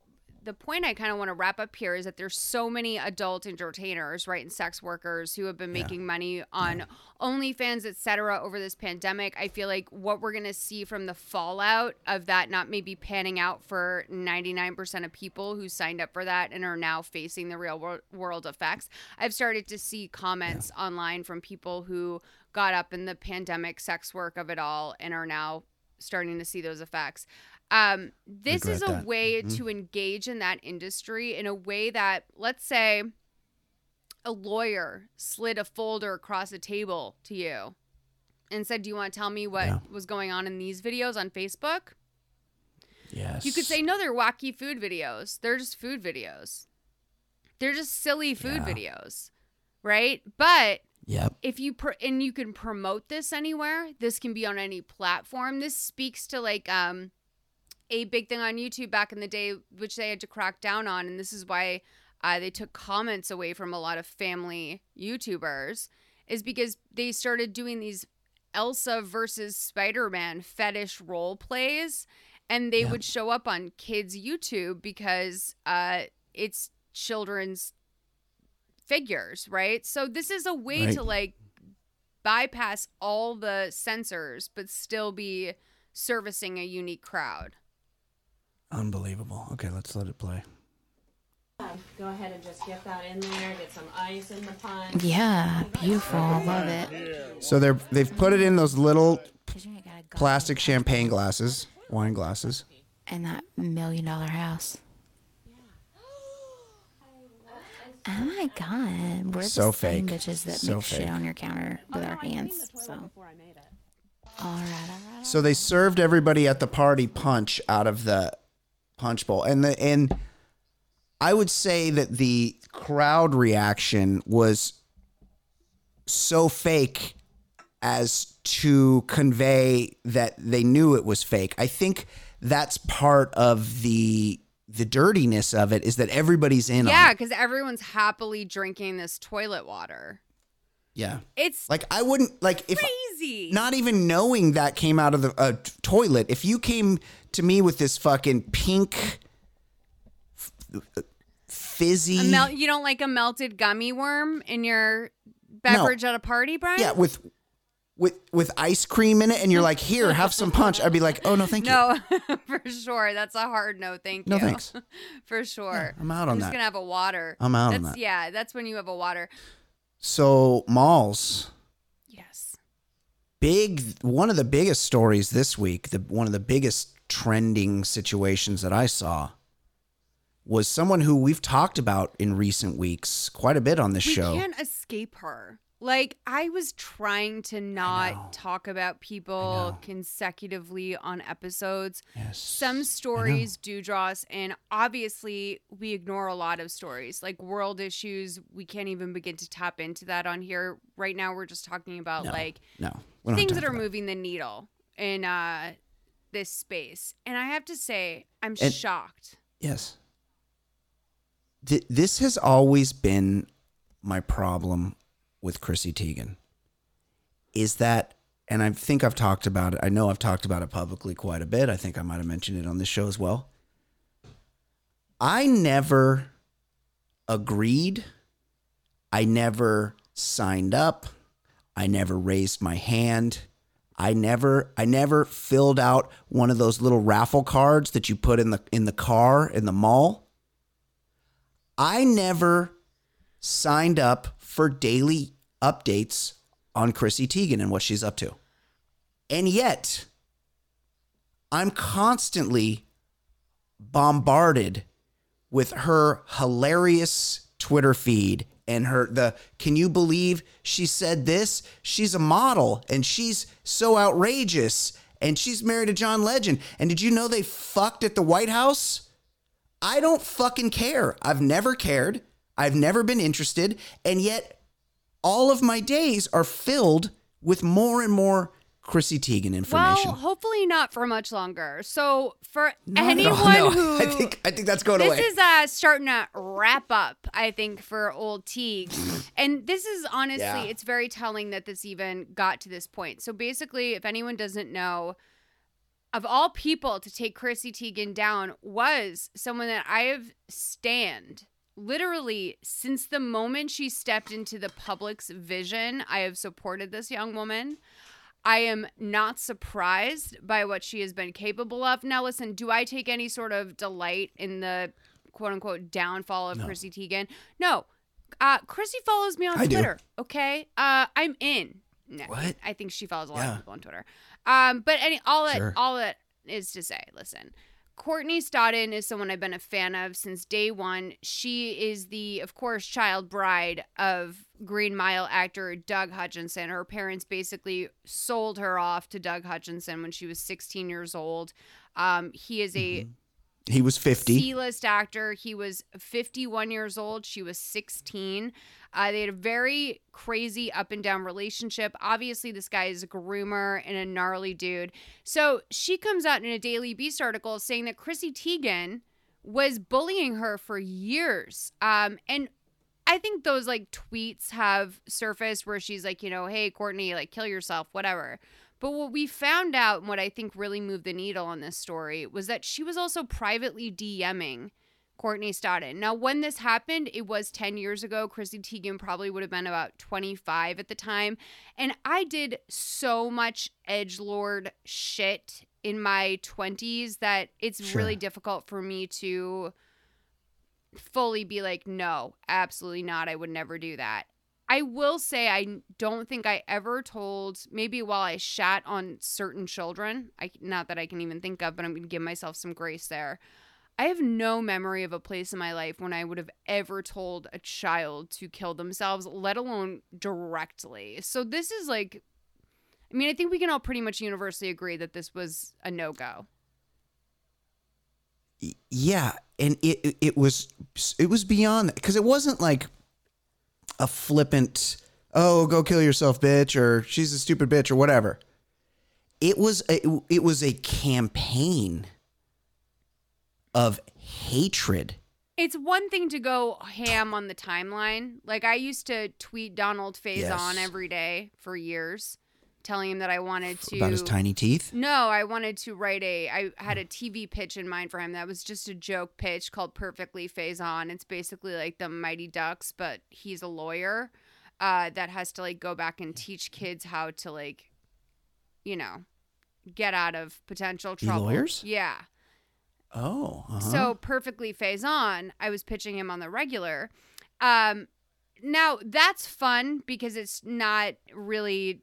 B: the point I kind of want to wrap up here is that there's so many adult entertainers, right, and sex workers who have been making money on OnlyFans, et cetera, over this pandemic. I feel like what we're gonna see from the fallout of that not maybe panning out for 99% of people who signed up for that and are now facing the real wor- world effects. I've started to see comments online from people who got up in the pandemic sex work of it all and are now starting to see those effects. Um, this is a
C: that.
B: way
C: Mhm.
B: to engage in that industry in a way that, let's say, a lawyer slid a folder across a table to you and said, Do you want to tell me what
C: Yeah.
B: was going on in these videos on Facebook?
C: yes.
B: You could say, No, they're wacky food videos. They're just food videos. They're just silly food
C: Yeah.
B: videos, right? But
C: Yep.
B: if you pr- and you can promote this anywhere this can be on any platform this speaks to like um a big thing on youtube back in the day which they had to crack down on and this is why uh, they took comments away from a lot of family youtubers is because they started doing these elsa versus spider-man fetish role plays and they
C: Yeah.
B: would show up on kids youtube because uh it's children's figures, right? So this is a way
C: Right.
B: to like bypass all the censors but still be servicing a unique crowd.
C: Unbelievable. Okay, let's let it play.
E: Go ahead and just get that in there. Get some ice in the punch.
F: Yeah, beautiful. Love it.
C: So they're they've put it in those little plastic champagne glasses, wine glasses.
F: And that million dollar house. Oh my god, we're
C: So
F: the same
C: fake.
F: bitches that
C: So
F: make shit
C: fake.
F: on your counter oh, with our hands. So, all right, all right.
C: So they served everybody at the party punch out of the punch bowl, and the and I would say that the crowd reaction was so fake as to convey that they knew it was fake. I think that's part of the the dirtiness of it is that everybody's in on
B: Yeah, because everyone's happily drinking this toilet water.
C: Yeah.
B: It's
C: Like I wouldn't like if
B: crazy.
C: not even knowing that came out of the uh, toilet. If you came to me with this fucking pink, f- fizzy,
B: mel- you don't like a melted gummy worm in your beverage at a party, Brian?
C: yeah, with with with ice cream in it, and you're like, here, have some punch. I'd be like, oh no, thank you.
B: no, for sure. That's a hard no. Thank you.
C: No thanks.
B: for sure.
C: I'm out on
B: I'm just gonna have a water.
C: I'm out on that.
B: Yeah, that's when you have a water.
C: So malls,
B: Yes.
C: big one of the biggest stories this week. The one of the biggest trending situations that I saw was someone who we've talked about in recent weeks quite a bit on this
B: we
C: show.
B: can't escape her. Like I was trying to not talk about people consecutively on episodes.
C: Yes.
B: Some stories do draw us in. Obviously, we ignore a lot of stories like world issues. We can't even begin to tap into that on here. Right now we're just talking about
C: No,
B: like
C: no, we don't have
B: things that are
C: for
B: moving the needle in uh this space. And I have to say, I'm
C: And-
B: shocked.
C: Yes. Th- this has always been my problem with Chrissy Teigen. Is that, and I think I've talked about it. I know I've talked about it publicly quite a bit. I think I might have mentioned it on this show as well. I never agreed. I never signed up. I never raised my hand. I never I never filled out one of those little raffle cards that you put in the in the car in the mall. I never signed up for daily updates on Chrissy Teigen and what she's up to. And yet I'm constantly bombarded with her hilarious Twitter feed and her the can you believe she said this? She's a model and she's so outrageous and she's married to John Legend. And did you know they fucked at the White House? I don't fucking care. I've never cared. I've never been interested. And yet all of my days are filled with more and more Chrissy Teigen information.
B: Well, hopefully not for much longer. So for
C: Not
B: anyone.
C: No,
B: who
C: I think I think that's going
B: this
C: away.
B: This is uh starting to wrap up, I think, for old Teague. and this is honestly,
C: Yeah.
B: it's very telling that this even got to this point. So basically, if anyone doesn't know, of all people to take Chrissy Teigen down was someone that I have stand literally since the moment she stepped into the public's vision. I have supported this young woman. I am not surprised by what she has been capable of. Now, listen, do I take any sort of delight in the quote unquote downfall of
C: No.
B: Chrissy Teigen? No. Uh, Chrissy follows me on
C: I do.
B: Twitter. Okay. Uh, I'm in. No,
C: What?
B: I think she follows a lot
C: Yeah.
B: of people on Twitter. Um, but any all that
C: Sure.
B: all that is to say, listen, Courtney Stodden is someone I've been a fan of since day one. She is the, of course, child bride of Green Mile actor Doug Hutchison. Her parents basically sold her off to Doug Hutchison when she was 16 years old. Um, he is a
C: he was 50.
B: C-list actor. He was 51 years old. She was 16. Uh, they had a very crazy up and down relationship. Obviously, this guy is a groomer and a gnarly dude. So she comes out in a Daily Beast article saying that Chrissy Teigen was bullying her for years. Um, and I think those like tweets have surfaced where she's like, you know, hey, Courtney, like kill yourself, whatever. But what we found out, and what I think really moved the needle on this story, was that she was also privately DMing Courtney Stodden. Now, when this happened, it was 10 years ago. Chrissy Teigen probably would have been about 25 at the time. And I did so much edge lord shit in my 20s that it's
C: Sure.
B: really difficult for me to fully be like, no, absolutely not. I would never do that. I will say I don't think I ever told maybe while I shat on certain children, I not that I can even think of, but I'm going to give myself some grace there. I have no memory of a place in my life when I would have ever told a child to kill themselves, let alone directly. So this is like I mean, I think we can all pretty much universally agree that this was a no-go.
C: yeah and it it- it was it was beyond that because it wasn't like a flippant oh go kill yourself bitch or she's a stupid bitch or whatever it was a, it was a campaign of hatred
B: It's one thing to go ham on the timeline. Like I used to tweet Donald Faison
C: Yes.
B: every day for years, telling him that I wanted to
C: about his tiny teeth
B: No, I wanted to write a. I had a TV pitch in mind for him that was just a joke pitch called "Perfectly Faison." It's basically like the Mighty Ducks, but he's a lawyer uh, that has to like go back and teach kids how to like, you know, get out of potential trouble.
C: lawyers?
B: Yeah.
C: Oh uh-huh.
B: So perfectly Faison, I was pitching him on the regular. Um, now that's fun because it's not really.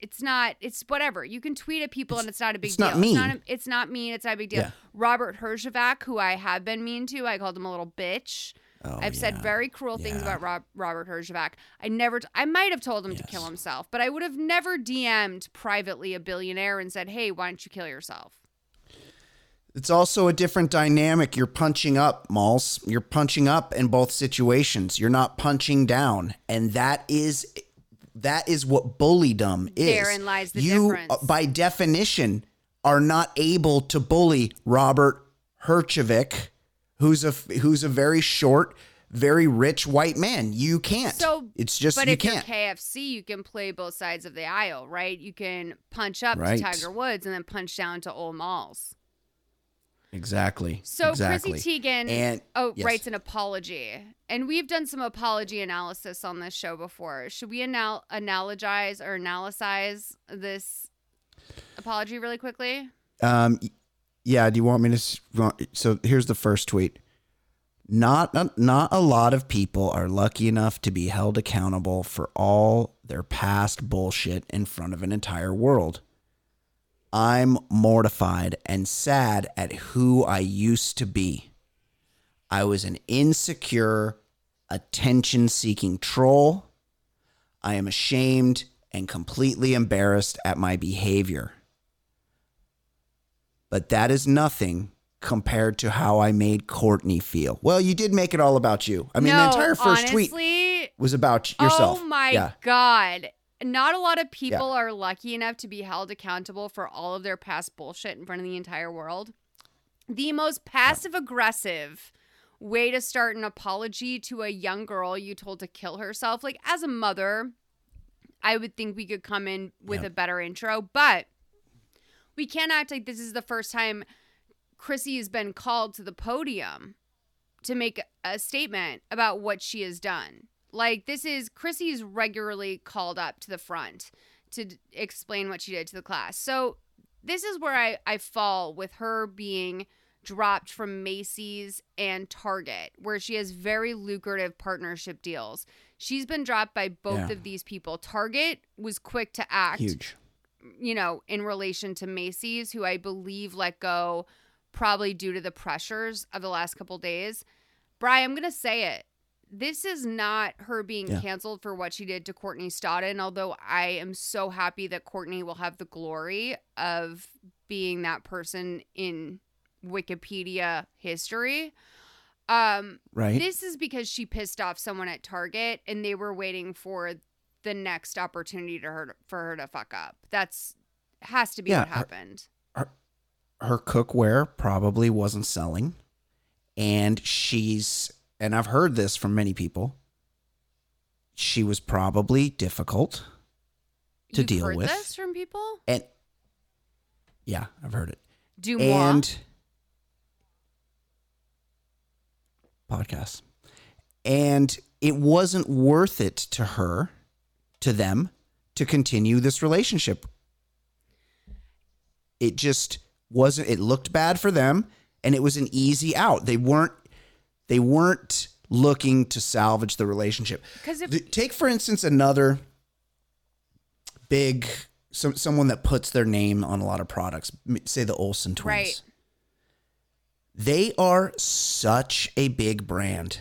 B: It's not. It's whatever. You can tweet at people and it's not a big
C: it's
B: deal.
C: not
B: It's not.
C: mean.
B: A, it's not mean. It's not a big deal.
C: Yeah.
B: Robert Herjavec, who I have been mean to, I called him a little bitch.
C: Oh,
B: I've said very cruel things
C: Yeah.
B: about Rob, Robert Herjavec. I never. T- I might have told him to kill himself, but I would have never DM'd privately a billionaire and said, "Hey, why don't you kill yourself?"
C: It's also a different dynamic. You're punching up, Malls. You're punching up in both situations. You're not punching down, and that is that is what bullydom is.
B: Therein lies the
C: you,
B: difference.
C: uh, by definition, are not able to bully Robert Herjavec, who's a who's a very short, very rich white man. You can't.
B: So
C: it's just
B: but
C: you
B: if
C: can't.
B: you're KFC, you can play both sides of the aisle, right? You can punch up
C: Right.
B: to Tiger Woods and then punch down to old Malls.
C: Exactly.
B: So
C: exactly.
B: Chrissy Teigen
C: and
B: oh
C: yes.
B: writes an apology, and we've done some apology analysis on this show before. Should we anal- analogize or analyze this apology really quickly?
C: Um, yeah. Do you want me to? s- So here's the first tweet. Not not- not a lot of people are lucky enough to be held accountable for all their past bullshit in front of an entire world. I'm mortified and sad at who I used to be. I was an insecure, attention seeking troll. I am ashamed and completely embarrassed at my behavior but that is nothing compared to how I made Courtney feel. Well, you did make it all about you. I mean,
B: No,
C: the entire first tweet was about yourself.
B: Oh my
C: Yeah.
B: god. Not a lot of people are lucky enough to be held accountable for all of their past bullshit in front of the entire world. The most passive aggressive way to start an apology to a young girl you told to kill herself, like as a mother, I would think we could come in with
C: Yep.
B: a better intro, but we can't act like this is the first time Chrissy has been called to the podium to make a statement about what she has done. Like this is Chrissy's regularly called up to the front to d- explain what she did to the class. So this is where I, I fall with her being dropped from Macy's and Target, where she has very lucrative partnership deals. She's been dropped by both
C: Yeah.
B: of these people. Target was quick to act
C: Huge.
B: you know, in relation to Macy's, who I believe let go probably due to the pressures of the last couple days. Bri, I'm going to say it. This is not her being
C: Yeah.
B: canceled for what she did to Courtney Stodden, although I am so happy that Courtney will have the glory of being that person in Wikipedia history. Um,
C: Right.
B: This is because she pissed off someone at Target and they were waiting for the next opportunity to her for her to fuck up. That's has to be
C: Yeah,
B: what
C: her-
B: happened.
C: Her cookware probably wasn't selling, and she's and I've heard this from many people. She was probably difficult to
B: You've
C: deal
B: heard
C: with,
B: this from people?
C: and yeah, I've heard it.
B: Do
C: and podcasts. And it wasn't worth it to her, to them, to continue this relationship. It just wasn't it looked bad for them and it was an easy out. They weren't they weren't looking to salvage the relationship.
B: 'Cause if-
C: take for instance another big some someone that puts their name on a lot of products, say the Olsen twins
B: Right.
C: They are such a big brand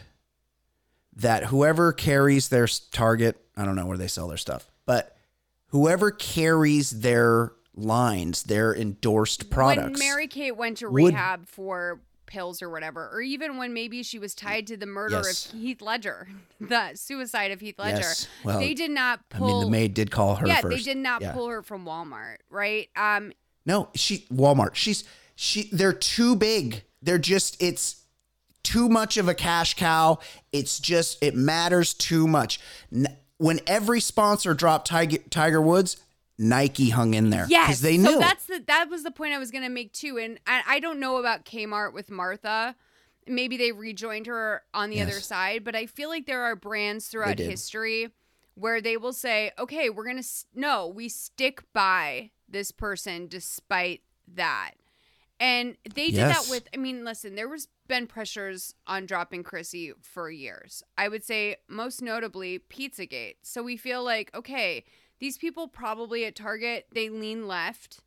C: that whoever carries their Target, I don't know where they sell their stuff, but whoever carries their lines, their endorsed products.
B: When Mary Kate went to
C: would-
B: rehab for pills or whatever, or even when maybe she was tied to the murder
C: Yes.
B: of Heath Ledger, the suicide of Heath Ledger,
C: Yes. Well,
B: they did not pull.
C: I mean, the maid did call her
B: yeah,
C: first.
B: they did not
C: Yeah.
B: pull her from Walmart, right? Um,
C: No, she Walmart. She's she. They're too big. They're just. It's too much of a cash cow. It's just. It matters too much. N- When every sponsor dropped Tiger Tiger Woods, Nike hung in there
B: Yes,
C: they knew.
B: So that's the that was the point I was gonna make too. And I, I don't know about Kmart with Martha. Maybe they rejoined her on the other side, but I feel like there are brands throughout history where they will say, "Okay, we're gonna s- no, we stick by this person despite that." And they did
C: Yes.
B: that with. I mean, listen, there was been pressures on dropping Chrissy for years. I would say most notably Pizzagate. So we feel like okay, these people probably at Target they lean left.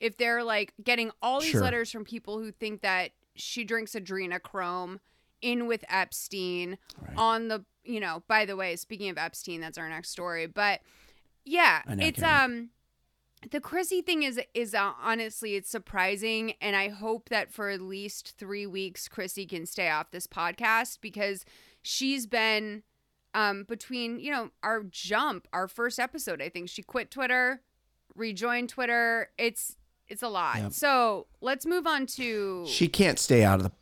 B: If they're like getting all these
C: Sure.
B: letters from people who think that she drinks adrenochrome in with Epstein on the you know by the way speaking of Epstein that's our next story but yeah
C: know,
B: it's
C: Karen.
B: um the Chrissy thing is is uh, honestly it's surprising and I hope that for at least 3 weeks Chrissy can stay off this podcast because she's been um between you know our jump our first episode I think she quit Twitter rejoined Twitter it's it's a lot
C: Yep.
B: so let's move on to
C: she can't stay out of the.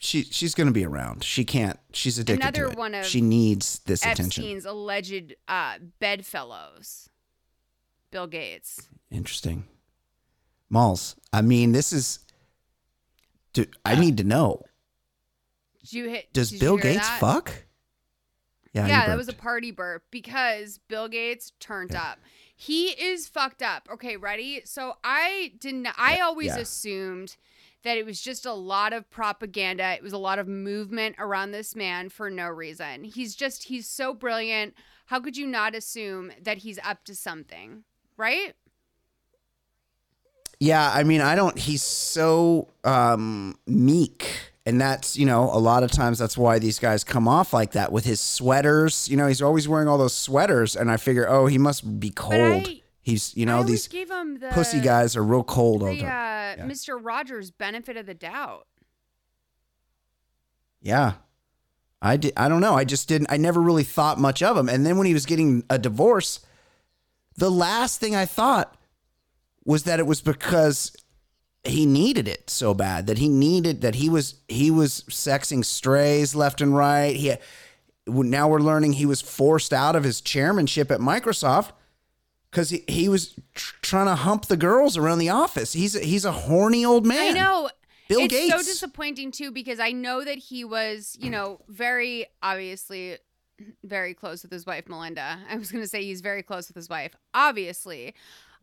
C: She she's going to be around. She can't. She's addicted
B: Another
C: to it.
B: one of
C: she needs this attention.
B: Epstein's alleged uh, bedfellows Bill Gates
C: Interesting. Malls. I mean, this is. Dude, I need to know.
B: Did you hit
C: Does Bill Gates
B: that?
C: fuck? Yeah,
B: Yeah, that was a party burp because Bill Gates turned up. He is fucked up. Okay, ready? So I didn't I always
C: yeah.
B: assumed that it was just a lot of propaganda. It was a lot of movement around this man for no reason. He's just he's so brilliant. How could you not assume that he's up to something? Right?
C: Yeah, I mean, I don't. He's so um, meek, and that's you know a lot of times that's why these guys come off like that with his sweaters. You know, he's always wearing all those sweaters, and I figure, oh, he must be cold.
B: I-
C: he's you know these
B: the
C: pussy guys are real cold all the
B: the
C: time.
B: uh, Mr. Rogers benefit of the doubt.
C: Yeah. I did I don't know. I just didn't I never really thought much of him. And then when he was getting a divorce, the last thing I thought was that it was because he needed it so bad that he needed that he was he was sexing strays left and right. He now we're learning he was forced out of his chairmanship at Microsoft because he, he was tr- trying to hump the girls around the office. He's a, he's a horny old man.
B: I know.
C: Bill
B: it's so disappointing too because I know that he was, you know, very obviously very close with his wife Melinda. I was going to say he's very close with his wife. Obviously.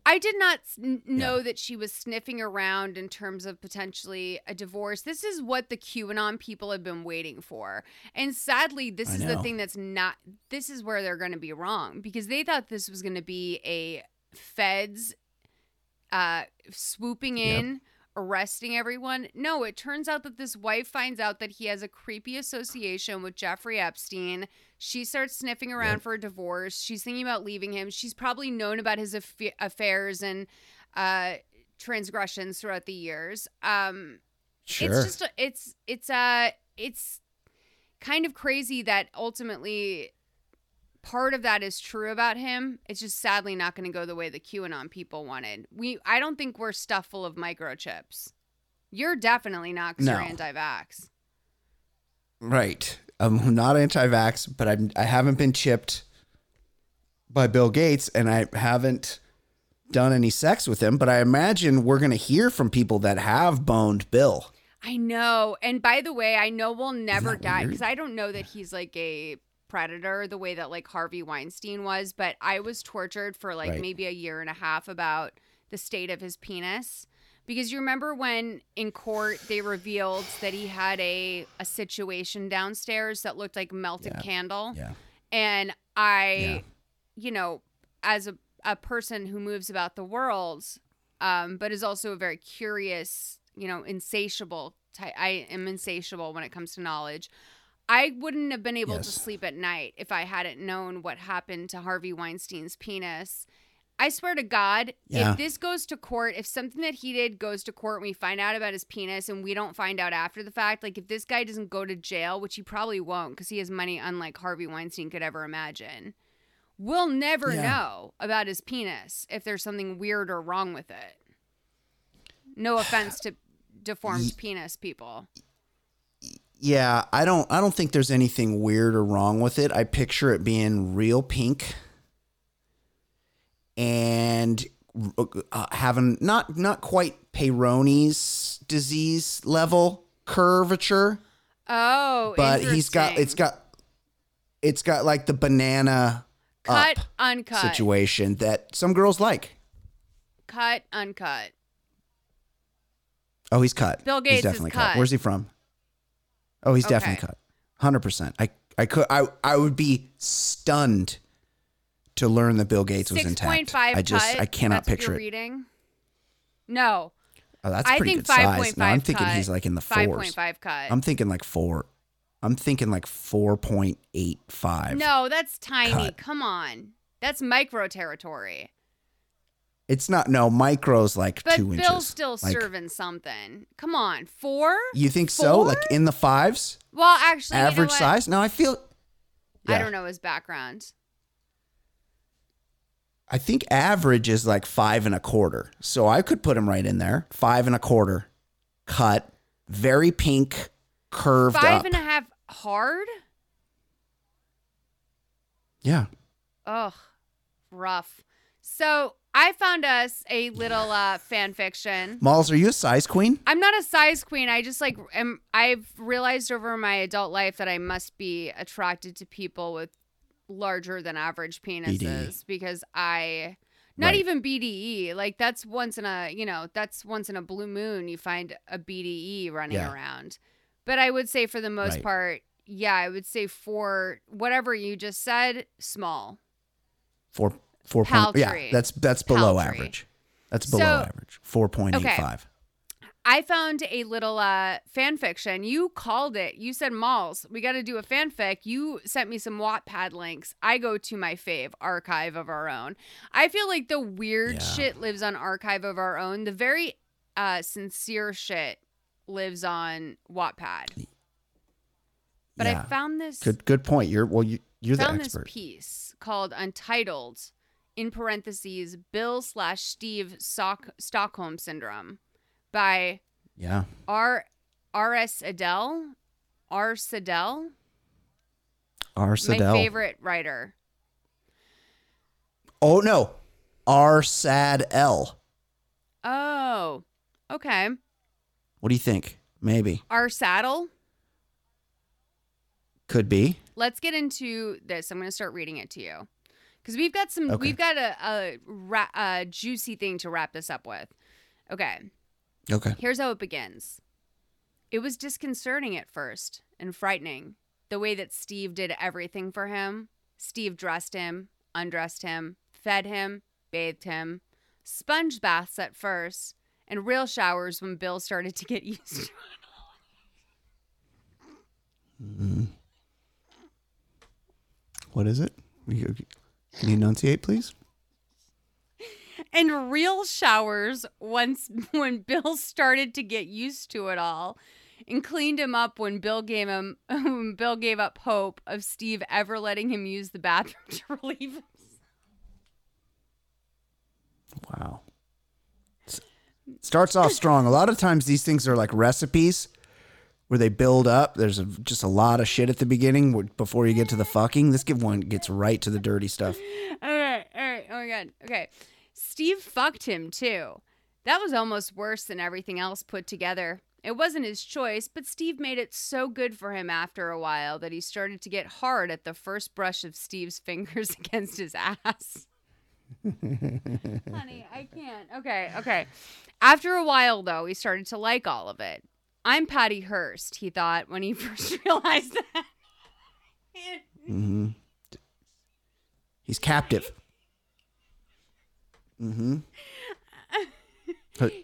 B: I did not n- know that she was sniffing around in terms of potentially a divorce. This is what the QAnon people have been waiting for. And sadly, this
C: I
B: is the thing that's not this is where they're going to be wrong because they thought this was going to be a feds uh swooping
C: Yep.
B: In arresting everyone? No it turns out that this wife finds out that he has a creepy association with jeffrey epstein. She starts sniffing around
C: Yep.
B: for a divorce. She's thinking about leaving him. She's probably known about his affa- affairs and uh transgressions throughout the years. Um
C: Sure.
B: it's just it's it's uh it's kind of crazy that ultimately part of that is true about him. It's just sadly not going to go the way the QAnon people wanted. We I don't think we're stuff full of microchips. You're definitely not
C: No.
B: anti-vax.
C: Right. I'm not anti-vax, but I'm, I haven't been chipped by Bill Gates, and I haven't done any sex with him. But I imagine we're going to hear from people that have boned Bill.
B: I know. And by the way, I know we'll never die because I don't know that he's like a predator the way that like Harvey Weinstein was, but I was tortured for like
C: Right.
B: maybe a year and a half about the state of his penis. Because you remember when in court they revealed that he had a a situation downstairs that looked like melted
C: Yeah.
B: candle.
C: Yeah.
B: And I, you know, as a, a person who moves about the world, um, but is also a very curious, you know, insatiable ty- I am insatiable when it comes to knowledge. I wouldn't have been able to sleep at night if I hadn't known what happened to Harvey Weinstein's penis. I swear to God,
C: Yeah.
B: if this goes to court, if something that he did goes to court and we find out about his penis and we don't find out after the fact, like if this guy doesn't go to jail, which he probably won't because he has money unlike Harvey Weinstein could ever imagine, we'll never
C: Yeah.
B: know about his penis if there's something weird or wrong with it. No offense to deformed penis people.
C: Yeah, I don't I don't think there's anything weird or wrong with it. I picture it being real pink and uh, having not not quite Peyronie's disease level curvature,
B: Oh,
C: but he's got it's got it's got like the banana
B: cut, uncut,
C: situation that some girls like.
B: cut, uncut.
C: Oh, he's cut.
B: Bill Gates
C: he's
B: is
C: definitely
B: cut.
C: Where's he from? Oh, he's definitely cut. Hundred percent. I I could I I would be stunned to learn that Bill Gates was
B: Six
C: intact.
B: point five.
C: I just
B: cut,
C: I cannot picture it.
B: Reading. No,
C: Oh, that's
B: I
C: pretty
B: think
C: good size.
B: 5.5
C: No, I'm thinking
B: cut,
C: he's like in the
B: five
C: fours.
B: point five cut.
C: I'm thinking like four. I'm thinking like four point eight five.
B: no, that's tiny.
C: cut.
B: Come on, that's micro territory.
C: It's not. No, micro's like
B: But
C: two
B: Bill's
C: inches.
B: Bill's still
C: Like,
B: serving something. Come on, four.
C: You think so? Like in the fives,
B: Well, actually, you know
C: average size? No, I feel.
B: I don't know his background.
C: I think average is like five and a quarter. So I could put him right in there. Five and a quarter, cut, very pink, curved
B: Five
C: up.
B: and a half hard.
C: yeah.
B: Ugh, rough. So I found us a little uh, fan fiction.
C: Malls, are you a size queen?
B: I'm not a size queen. I just like am. I've realized over my adult life that I must be attracted to people with larger than average penises because I. Not
C: Right.
B: even BDE. Like that's once in a you know that's once in a blue moon you find a BDE running
C: Yeah.
B: around. But I would say for the most
C: Right.
B: part, yeah, I would say for whatever you just said, small.
C: Four four point yeah, that's that's below
B: Paltry.
C: average. That's below
B: So-
C: average. Four point eight five.
B: I found a little uh, fan fiction. You called it. You said malls. We got to do a fanfic. You sent me some Wattpad links. I go to my fave archive of our own. I feel like the weird
C: Yeah.
B: shit lives on archive of our own. The very uh, sincere shit lives on Wattpad. But I found this
C: Good good point. You're well you you're the
B: found
C: expert.
B: this piece called Untitled, in parentheses, Bill slash Steve Stock- Stockholm Syndrome by
C: Yeah.
B: R. R.S. Adele. R. Sadell.
C: R.
B: My favorite writer.
C: Oh no. R Sad L.
B: Oh, okay.
C: What do you think? Maybe.
B: R. Saddle.
C: Could be.
B: Let's get into this. I'm going to start reading it to you because we've got some.
C: Okay.
B: We've got a a, ra- a juicy thing to wrap this up with. Okay.
C: Okay.
B: Here's how it begins. It was disconcerting at first and frightening the way that Steve did everything for him. Steve dressed him, undressed him, fed him, bathed him, sponge baths at first, and real showers when Bill started to get used to it.
C: Mhm. What is it? Can you enunciate, please?
B: And real showers once when Bill started to get used to it all and cleaned him up when Bill gave him when Bill gave up hope of Steve ever letting him use the bathroom to relieve himself.
C: Wow. Starts off strong. A lot of times these things are like recipes where they build up. There's a, just a lot of shit at the beginning before you get to the fucking. This give one gets right to the dirty stuff.
B: All right, all right. Oh my god. Okay. Steve fucked him too. That was almost worse than everything else put together. It wasn't his choice, but Steve made it so good for him after a while that he started to get hard at the first brush of Steve's fingers against his ass. Honey, I can't. Okay, okay. After a while, though, he started to like all of it. I'm Patty Hearst, he thought when he first realized that.
C: mm-hmm. He's captive. Mm-hmm.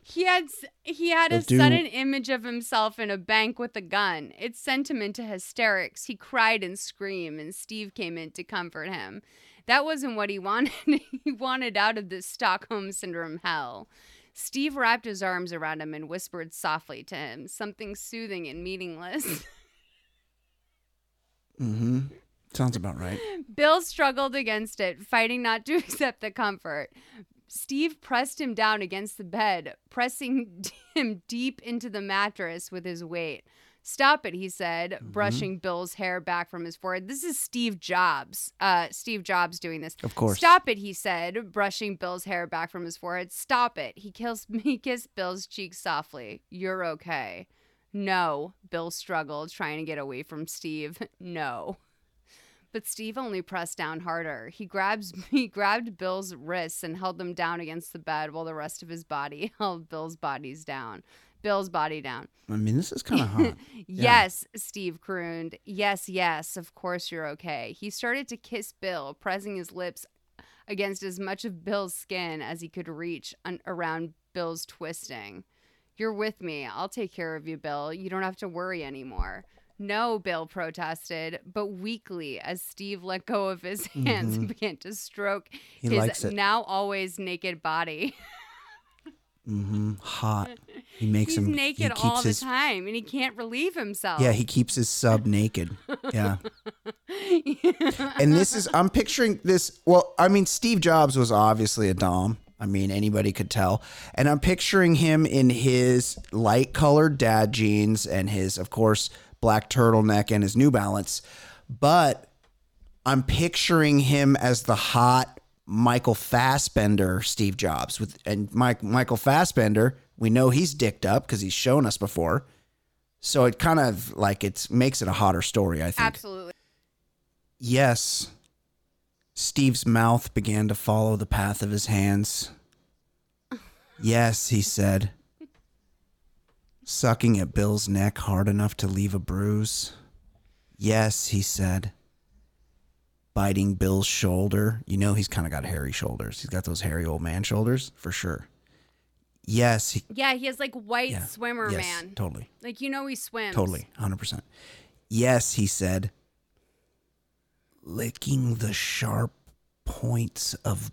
B: He had he had a
C: do-
B: sudden image of himself in a bank with a gun. It sent him into hysterics. He cried and screamed, and Steve came in to comfort him. That wasn't what he wanted. he wanted out of this Stockholm syndrome hell. Steve wrapped his arms around him and whispered softly to him, something soothing and meaningless.
C: mm-hmm. sounds about right.
B: Bill struggled against it, fighting not to accept the comfort. Steve pressed him down against the bed, pressing him deep into the mattress with his weight. Stop it, he said,
C: Mm-hmm.
B: brushing Bill's hair back from his forehead. This is Steve Jobs. Uh, Steve Jobs doing this.
C: Of course.
B: Stop it, he said, brushing Bill's hair back from his forehead. Stop it. He kissed, he kissed Bill's cheek softly. You're okay. No, Bill struggled, trying to get away from Steve. No. But Steve only pressed down harder. He grabs he grabbed Bill's wrists and held them down against the bed while the rest of his body held Bill's bodies down. Bill's body down.
C: I mean, this is kind of hot.
B: Yes, Steve crooned. Yes, yes, of course you're okay. He started to kiss Bill, pressing his lips against as much of Bill's skin as he could reach un- around Bill's twisting. You're with me. I'll take care of you, Bill. You don't have to worry anymore. No, Bill protested, but weakly as Steve let go of his hands and
C: Mhm.
B: began to stroke
C: He
B: his now always naked body.
C: Mm-hmm. Hot. He makes
B: He's
C: him
B: naked
C: he
B: all
C: his,
B: the time and he can't relieve himself.
C: Yeah, he keeps his sub naked. Yeah. and this is I'm picturing this well, I mean Steve Jobs was obviously a dom. I mean anybody could tell. And I'm picturing him in his light colored dad jeans and his of course black turtleneck and his New Balance. But I'm picturing him as the hot Michael Fassbender Steve Jobs with and Mike Michael Fassbender, we know he's dicked up because he's shown us before. So it kind of like it makes it a hotter story, I think.
B: Absolutely.
C: Yes. Steve's mouth began to follow the path of his hands. Yes, he said, sucking at Bill's neck hard enough to leave a bruise. Yes, he said, biting Bill's shoulder. You know, he's kind of got hairy shoulders. He's got those hairy old man shoulders for sure. Yes, he,
B: Yeah, he has like white
C: Yeah.
B: swimmer
C: Yes,
B: man.
C: totally.
B: Like you know he swims.
C: Totally, 100%. Yes, he said, licking the sharp points of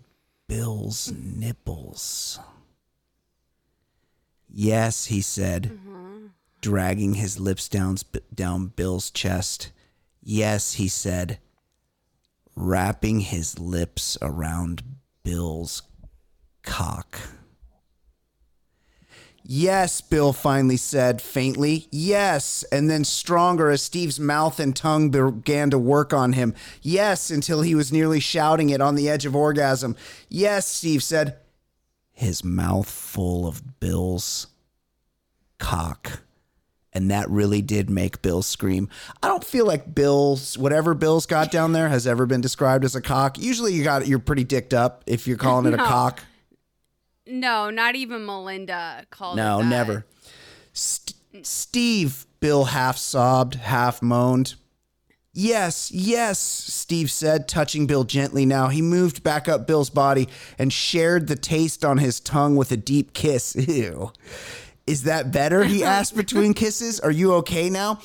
C: Bill's nipples. Yes, he said, mm-hmm. dragging his lips down, down Bill's chest. Yes, he said, wrapping his lips around Bill's cock. Yes, Bill finally said faintly. Yes, and then stronger as Steve's mouth and tongue began to work on him. Yes, until he was nearly shouting it on the edge of orgasm. Yes, Steve said, his mouth full of Bill's cock. And that really did make Bill scream. I don't feel like Bill's whatever Bill's got down there has ever been described as a cock. Usually you got you're pretty dicked up if you're calling it a cock.
B: No, not even Melinda called
C: No,
B: it that.
C: never. St- Steve, Bill half sobbed, half moaned. Yes, yes, Steve said, touching Bill gently now. He moved back up Bill's body and shared the taste on his tongue with a deep kiss. Ew. Is that better? He asked between kisses. Are you okay now?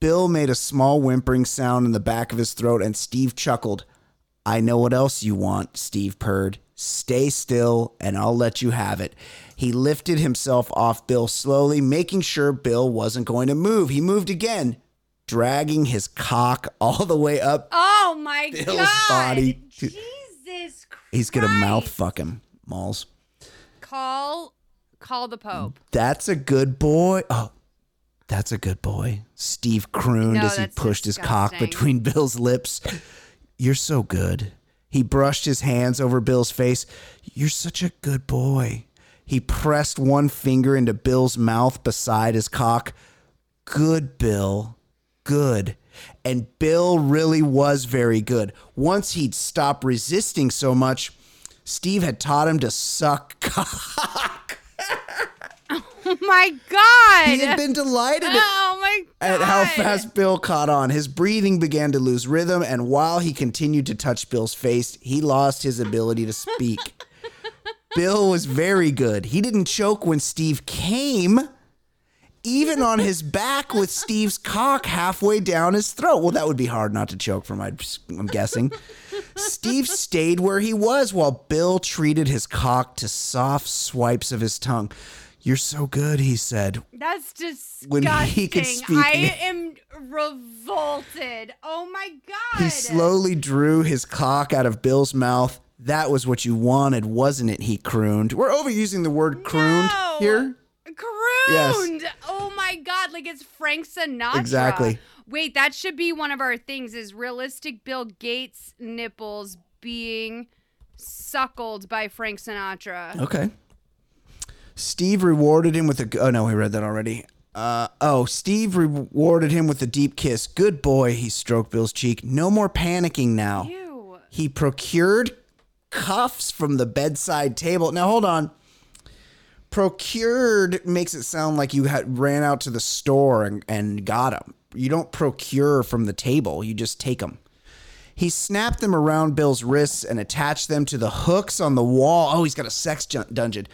C: Bill made a small whimpering sound in the back of his throat and Steve chuckled. I know what else you want, Steve purred. Stay still and I'll let you have it. He lifted himself off Bill slowly, making sure Bill wasn't going to move. He moved again, dragging his cock all the way up
B: Oh my
C: Bill's
B: god.
C: body.
B: Jesus Christ.
C: He's gonna mouth fuck him, Malls.
B: Call call the Pope.
C: That's a good boy. Oh, that's a good boy. Steve crooned
B: No,
C: as he pushed his cock between Bill's lips. You're so good. He brushed his hands over Bill's face. You're such a good boy. He pressed one finger into Bill's mouth beside his cock. Good, Bill. Good. And Bill really was very good. Once he'd stopped resisting so much, Steve had taught him to suck cock.
B: Oh my god.
C: He had been delighted at-
B: Oh my
C: at how fast Bill caught on. His breathing began to lose rhythm, and while he continued to touch Bill's face, he lost his ability to speak. Bill was very good. He didn't choke when Steve came, even on his back with Steve's cock halfway down his throat. Well, that would be hard not to choke from, I'm I'm guessing. Steve stayed where he was while Bill treated his cock to soft swipes of his tongue. You're so good, he said.
B: That's disgusting.
C: When he could speak-
B: I am revolted. Oh my god.
C: He slowly drew his cock out of Bill's mouth. That was what you wanted, wasn't it? He crooned. We're overusing the word crooned here.
B: Crooned. Oh my god, like it's Frank Sinatra.
C: Exactly.
B: Wait, that should be one of our things is realistic Bill Gates nipples being suckled by Frank Sinatra.
C: Okay. Steve rewarded him with a. Oh no, we read that already. Uh, oh, Steve rewarded him with a deep kiss. Good boy, he stroked Bill's cheek. No more panicking now.
B: Ew.
C: He procured cuffs from the bedside table. Now hold on. Procured makes it sound like you had ran out to the store and, and got them. You don't procure from the table. You just take them. He snapped them around Bill's wrists and attached them to the hooks on the wall. Oh, he's got a sex dungeon.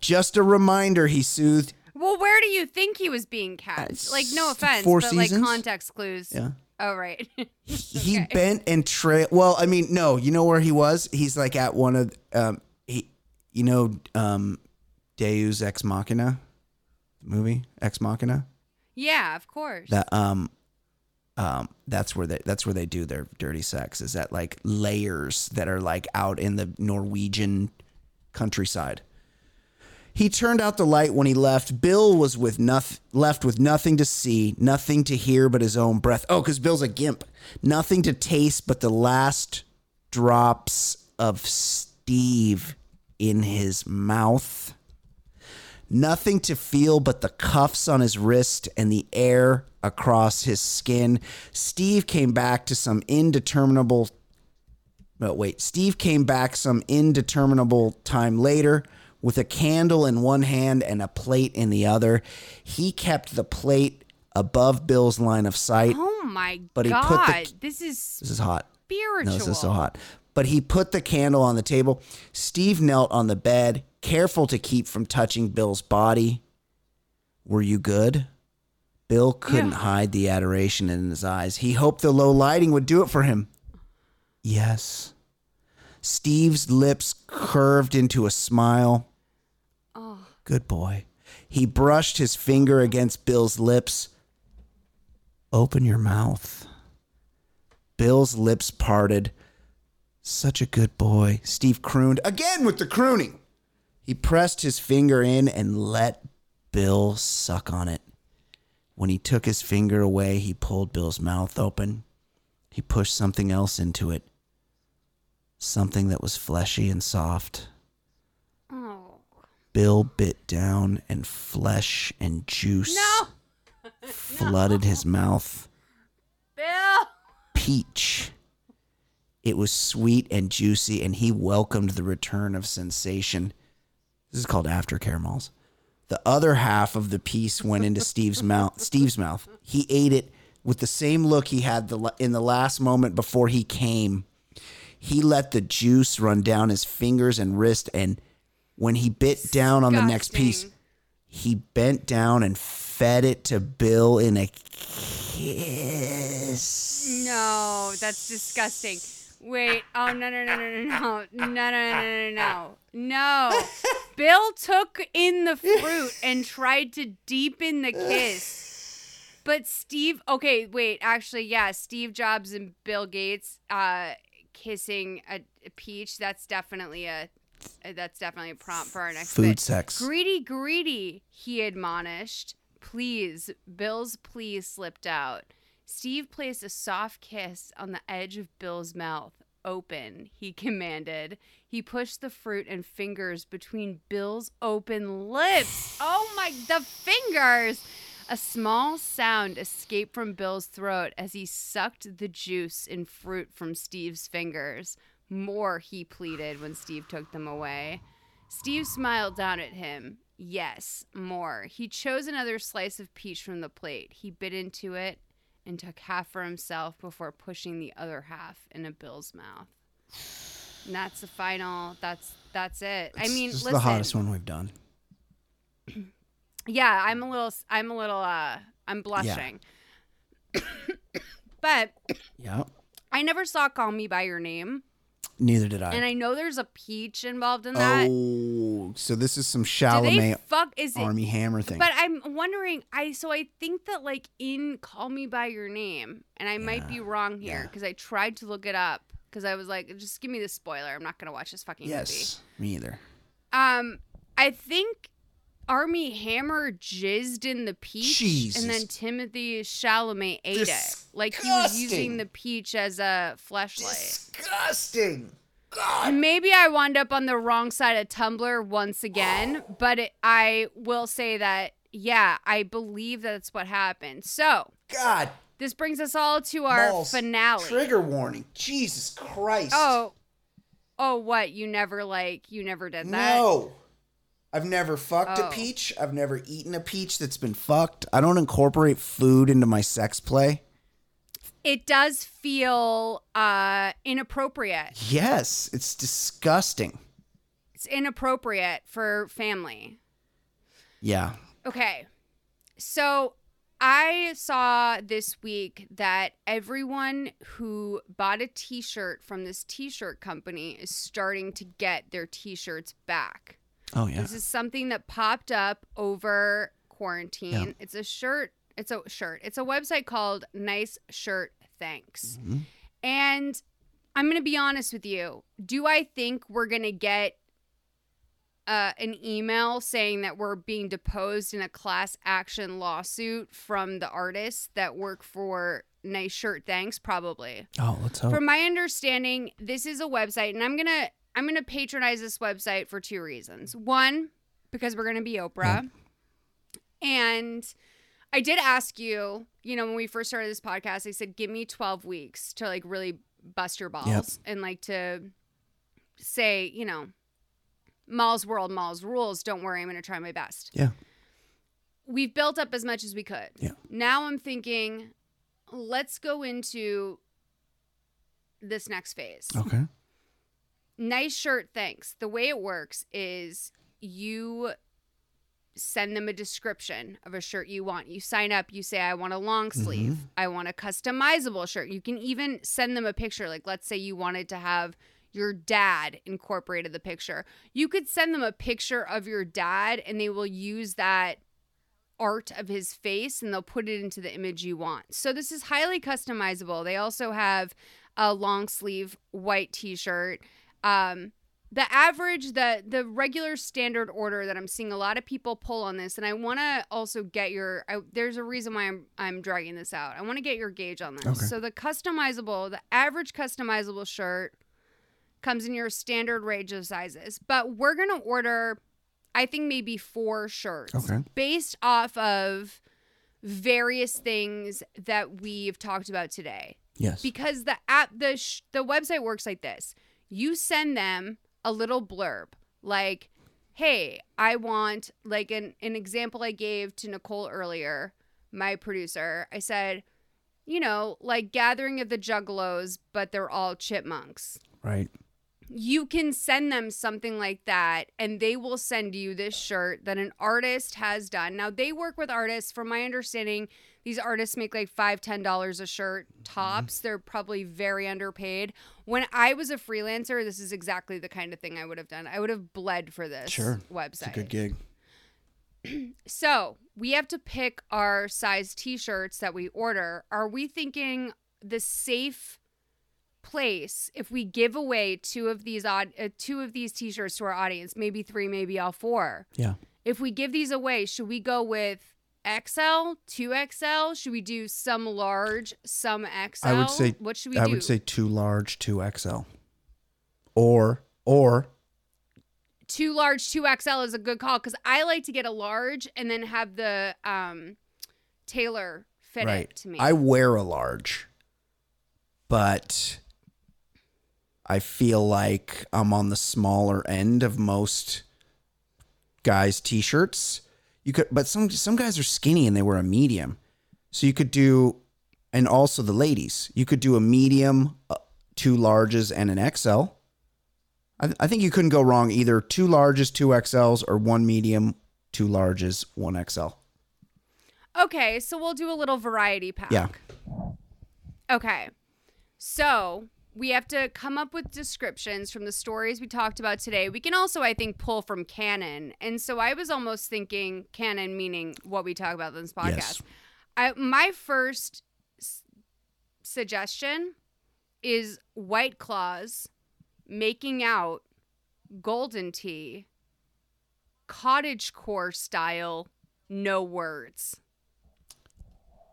C: Just a reminder, he soothed.
B: Well, where do you think he was being kept? Like, no offense,
C: Four
B: but
C: Seasons?
B: like context clues.
C: Yeah.
B: Oh, right.
C: He bent and trailed. Well, I mean, no, you know where he was? He's like at one of um he you know um Deus Ex Machina movie? Ex Machina?
B: yeah, of course.
C: That um um that's where they that's where they do their dirty sex is that like layers that are like out in the Norwegian countryside. He turned out the light when he left. Bill was with noth- left with nothing to see, nothing to hear but his own breath. Oh, because Bill's a gimp. Nothing to taste but the last drops of Steve in his mouth. Nothing to feel but the cuffs on his wrist and the air across his skin. Steve came back to some indeterminable. No, wait. Steve came back some indeterminable time later with a candle in one hand and a plate in the other. He kept the plate above Bill's line of sight.
B: oh my
C: But he
B: god.
C: put the-
B: this is
C: This is hot.
B: spiritual.
C: No, this is so hot. But he put the candle on the table. Steve knelt on the bed, careful to keep from touching Bill's body. Were you good? Bill couldn't hide the adoration in his eyes. He hoped the low lighting would do it for him. Yes. Steve's lips curved into a smile.
B: Oh.
C: Good boy. He brushed his finger against Bill's lips. Open your mouth. Bill's lips parted. Such a good boy. Steve crooned again with the crooning. He pressed his finger in and let Bill suck on it. When he took his finger away, he pulled Bill's mouth open. He pushed something else into it. Something that was fleshy and soft.
B: Oh.
C: Bill bit down, and flesh and juice flooded his mouth.
B: Bill.
C: Peach. It was sweet and juicy, and he welcomed the return of sensation. This is called aftercare malls. The other half of the piece went into Steve's mouth. Steve's mouth. He ate it with the same look he had the, in the last moment before he came. He let the juice run down his fingers and wrist, and when he bit down on the next piece, he bent down and fed it to Bill in a kiss.
B: No, that's disgusting. Wait. Oh no no no no no no no no no no no no. Bill took in the fruit and tried to deepen the kiss. But Steve, okay, wait, actually, yeah, Steve Jobs and Bill Gates uh kissing a, a peach, that's definitely a that's definitely a prompt for our next
C: Food
B: bit.
C: sex.
B: Greedy, greedy, he admonished. Please, Bill's plea slipped out. Steve placed a soft kiss on the edge of Bill's mouth. Open, he commanded. He pushed the fruit and fingers between Bill's open lips. Oh my, the fingers! A small sound escaped from Bill's throat as he sucked the juice and fruit from Steve's fingers. More, he pleaded when Steve took them away. Steve smiled down at him. Yes, more. He chose another slice of peach from the plate. He bit into it and took half for himself before pushing the other half into Bill's mouth. And that's the final. That's that's it. I mean,
C: just
B: listen.
C: the hottest one we've done.
B: Yeah, I'm a little. I'm a little. Uh, I'm blushing. Yeah. but
C: Yeah.
B: I never saw "Call Me by Your Name,"
C: Neither did I.
B: and I know there's a peach involved in that.
C: oh, so this is some Chalamet
B: fuck? Is it?
C: Armie Hammer thing.
B: But I'm wondering. I so I think that like in "Call Me by Your Name," and I might be wrong here because I tried to look it up because I was like, just give me the spoiler. I'm not gonna watch this fucking movie.
C: yes, me either.
B: Um, I think Armie Hammer jizzed in the peach, and then Timothée Chalamet ate it, like he was using the peach as a flashlight.
C: Disgusting.
B: And maybe I wound up on the wrong side of Tumblr once again, but it, I will say that yeah, I believe that's what happened. So
C: God,
B: this brings us all to our
C: Malls,
B: finale.
C: Trigger warning. Jesus Christ.
B: Oh, oh, what? You never like you never did that?
C: No. I've never fucked
B: Oh.
C: a peach. I've never eaten a peach that's been fucked. I don't incorporate food into my sex play.
B: It does feel uh inappropriate.
C: Yes, it's disgusting.
B: It's inappropriate for family.
C: Yeah.
B: Okay. So I saw this week that everyone who bought a t shirt from this t shirt company is starting to get their t shirts back.
C: Oh yeah.
B: This is something that popped up over quarantine.
C: Yeah.
B: It's a shirt. It's a shirt. It's a website called Nice Shirt Thanks.
C: Mm-hmm.
B: And I'm going to be honest with you. Do I think we're going to get uh, an email saying that we're being deposed in a class action lawsuit from the artists that work for Nice Shirt Thanks? Probably.
C: Oh, let's hope.
B: From my understanding, this is a website, and I'm gonna I'm gonna patronize this website for two reasons. One, because we're gonna be Oprah, and I did ask you, you know, when we first started this podcast, I said, give me 12 weeks to like really bust your balls and like to say, you know, Mall's world, Mall's rules. Don't worry, I'm gonna try my best.
C: Yeah.
B: We've built up as much as we could.
C: Yeah.
B: Now I'm thinking, let's go into this next phase.
C: Okay.
B: Nice shirt, thanks. The way it works is you send them a description of a shirt you want. You sign up, you say, I want a long mm-hmm. sleeve, I want a customizable shirt. You can even send them a picture. Like, let's say you wanted to have your dad incorporated the picture. You could send them a picture of your dad and they will use that art of his face and they'll put it into the image you want. So this is highly customizable. They also have a long sleeve white t-shirt. Um the average the the regular standard order that I'm seeing a lot of people pull on this and I want to also get your I, there's a reason why I'm I'm dragging this out. I want to get your gauge on this.
C: Okay.
B: So the customizable, the average customizable shirt comes in your standard range of sizes, but we're going to order I think maybe four shirts
C: Okay.
B: based off of various things that we've talked about today.
C: Yes.
B: Because the app the sh- the website works like this. You send them a little blurb like, "Hey, I want like an an example I gave to Nicole earlier, my producer. I said, you know, like gathering of the juggalos, but they're all chipmunks."
C: Right.
B: You can send them something like that and they will send you this shirt that an artist has done. Now they work with artists. From my understanding these artists make like five ten dollars a shirt mm-hmm. tops. They're probably very underpaid. When i was a freelancer this is exactly the kind of thing i would have done. I would have bled for this
C: Sure.
B: website
C: It's a good gig.
B: so we have to pick our size t-shirts that we order. Are we thinking the safe place if we give away two of these odd uh, two of these t-shirts to our audience, maybe three, maybe all four?
C: Yeah.
B: If we give these away, should we go with XL, 2XL? Should we do some large, some XL?
C: I would say
B: what should we do?
C: I
B: do?
C: would say two large, two XL. Or or
B: two large, two XL is a good call because I like to get a large and then have the um tailor fit
C: right.
B: it to me.
C: I wear a large, but I feel like I'm on the smaller end of most guys' t-shirts. You could, but some some guys are skinny and they wear a medium, so you could do, and also the ladies, you could do a medium, uh, two larges, and an XL, I, I think you couldn't go wrong either two larges, two XLs, or one medium, two larges, one XL.
B: Okay, so we'll do a little variety pack.
C: Yeah.
B: Okay. So we have to come up with descriptions from the stories we talked about today. We can also, I think, pull from canon. And so I was almost thinking canon meaning what we talk about in this podcast.
C: Yes.
B: I, my first s- suggestion is White Claws making out golden tea, cottage core style, no words.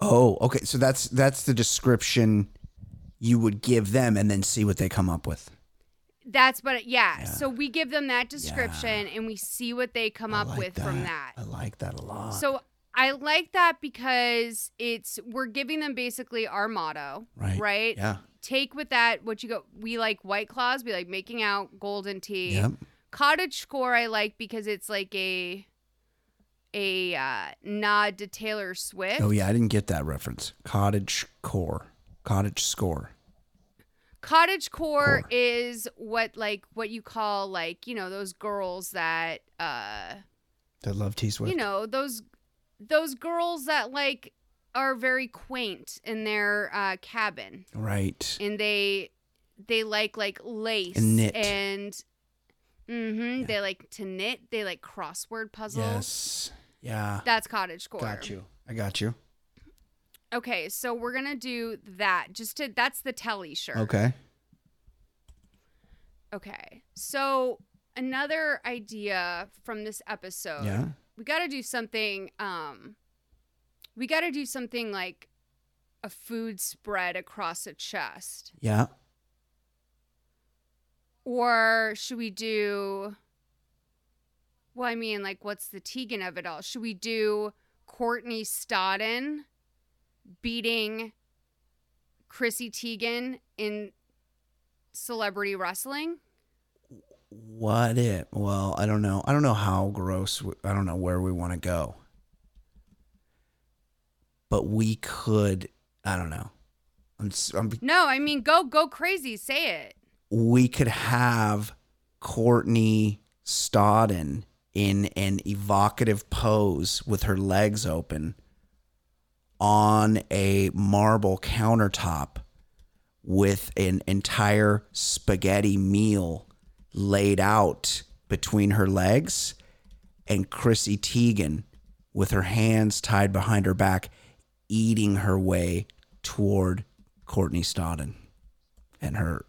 C: Oh, okay. So that's that's the description you would give them, and then see what they come up with.
B: That's but yeah. So we give them that description and we see what they come up with from that.
C: I like that a lot.
B: So I like that because it's we're giving them basically our motto,
C: Right.
B: Right.
C: Yeah.
B: Take with that what you go. We like white claws. We like making out golden tea.
C: Yep.
B: Cottage score I like because it's like a a uh, nod to Taylor Swift.
C: Oh yeah, I didn't get that reference. Cottage core, cottage score.
B: Cottage core, is what like what you call like you know those girls that uh
C: That love T Swift.
B: you know those those girls that like are very quaint in their uh, cabin
C: right.
B: and they they like like lace
C: And knit.
B: and mm-hmm, they like to knit they like crossword puzzles
C: Yes. Yeah.
B: that's cottage core
C: Got you. I got you.
B: Okay so we're gonna do that just to that's the telly shirt
C: Okay.
B: okay so another idea from this episode
C: Yeah.
B: we got to do something um we got to do something like a food spread across a chest
C: Yeah.
B: or should we do well i mean like what's the Teigen of it all should we do courtney stodden beating chrissy teigen in celebrity wrestling
C: What it? Well, I don't know. I don't know how gross. I don't know where we want to go. But we could. I don't know. I'm, I'm,
B: no i mean go go crazy say it
C: we could have Courtney Stodden in an evocative pose with her legs open on a marble countertop with an entire spaghetti meal laid out between her legs and Chrissy Teigen with her hands tied behind her back eating her way toward Courtney Stodden and her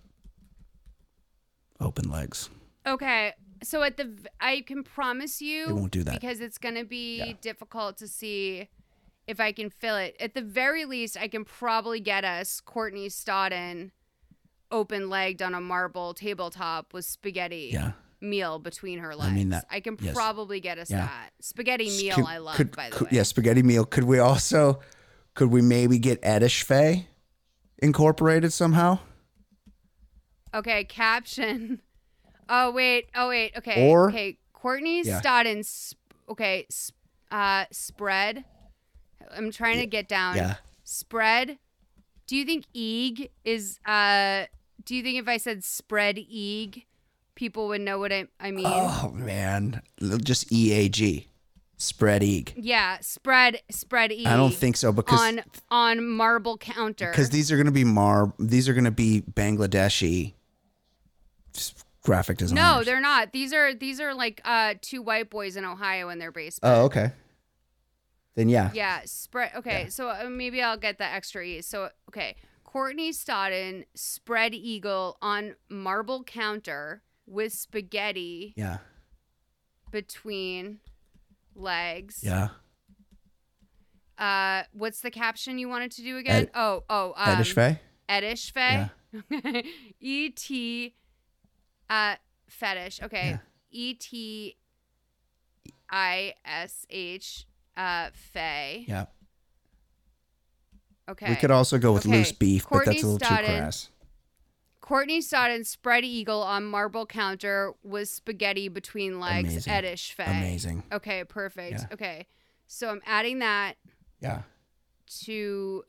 C: open legs.
B: Okay. So at the I can promise you
C: It won't do that.
B: because it's going to be difficult to see if I can fill it. At the very least, I can probably get us Courtney Stodden open legged on a marble tabletop with spaghetti
C: Yeah.
B: meal between her legs. I,
C: mean that- I
B: can
C: yes.
B: probably get us
C: Yeah.
B: that. Spaghetti meal
C: Could-
B: I love,
C: could-
B: by the
C: could-
B: way.
C: Yeah, spaghetti meal. Could we also, could we maybe get Etish Fay incorporated somehow?
B: Okay, caption. Oh wait, oh wait. Okay,
C: Or-
B: okay. Courtney
C: Yeah.
B: Stodden. Sp- okay, sp- uh, spread. I'm trying to get down.
C: Yeah.
B: Spread. Do you think Eeg is? Uh, do you think if I said spread Eeg, people would know what I, I mean?
C: Oh man, just EAG, spread eeg.
B: Yeah, spread spread Eeg.
C: I don't think so because
B: on on marble counter.
C: because these are going to be mar these are to be Bangladeshi graphic designers.
B: no, they're not. These are these are like uh two white boys in Ohio in their basement.
C: Oh, okay. Then yeah.
B: Yeah, spread. Okay, so uh, maybe I'll get the extra E. So okay, Courtney Stodden spread eagle on marble counter with spaghetti
C: Yeah.
B: between legs.
C: Yeah.
B: Uh, what's the caption you wanted to do again?
C: Ed-
B: oh, oh, um,
C: Etish Fay?
B: Etish Fay. E T. Uh, fetish. Okay. E T. I S H. Uh, Fay.
C: Yeah.
B: Okay.
C: We could also go with
B: Okay.
C: loose beef, but that's a
B: Courtney
C: little too
B: Stodden-
C: crass.
B: Courtney Stodden spread eagle on marble counter with spaghetti between legs.
C: Amazing.
B: Etish Fay.
C: Amazing.
B: Okay, perfect.
C: Yeah.
B: Okay. So I'm adding that
C: Yeah.
B: to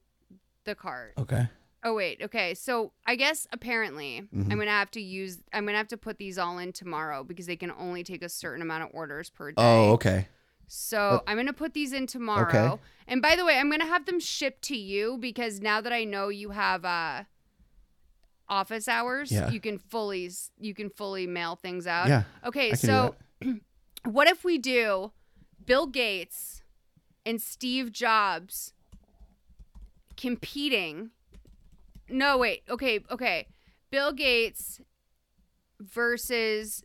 B: the cart.
C: Okay.
B: Oh wait, okay. So I guess apparently
C: Mhm.
B: I'm gonna have to use. I'm gonna have to put these all in tomorrow because they can only take a certain amount of orders per day.
C: Oh, okay.
B: So
C: Well-
B: I'm gonna put these in tomorrow.
C: Okay.
B: And by the way, I'm gonna have them shipped to you because now that I know you have uh office hours,
C: Yeah.
B: you can fully you can fully mail things out.
C: Yeah,
B: Okay,
C: can do
B: so what if we do Bill Gates and Steve Jobs competing? No, wait. Okay, okay. Bill Gates versus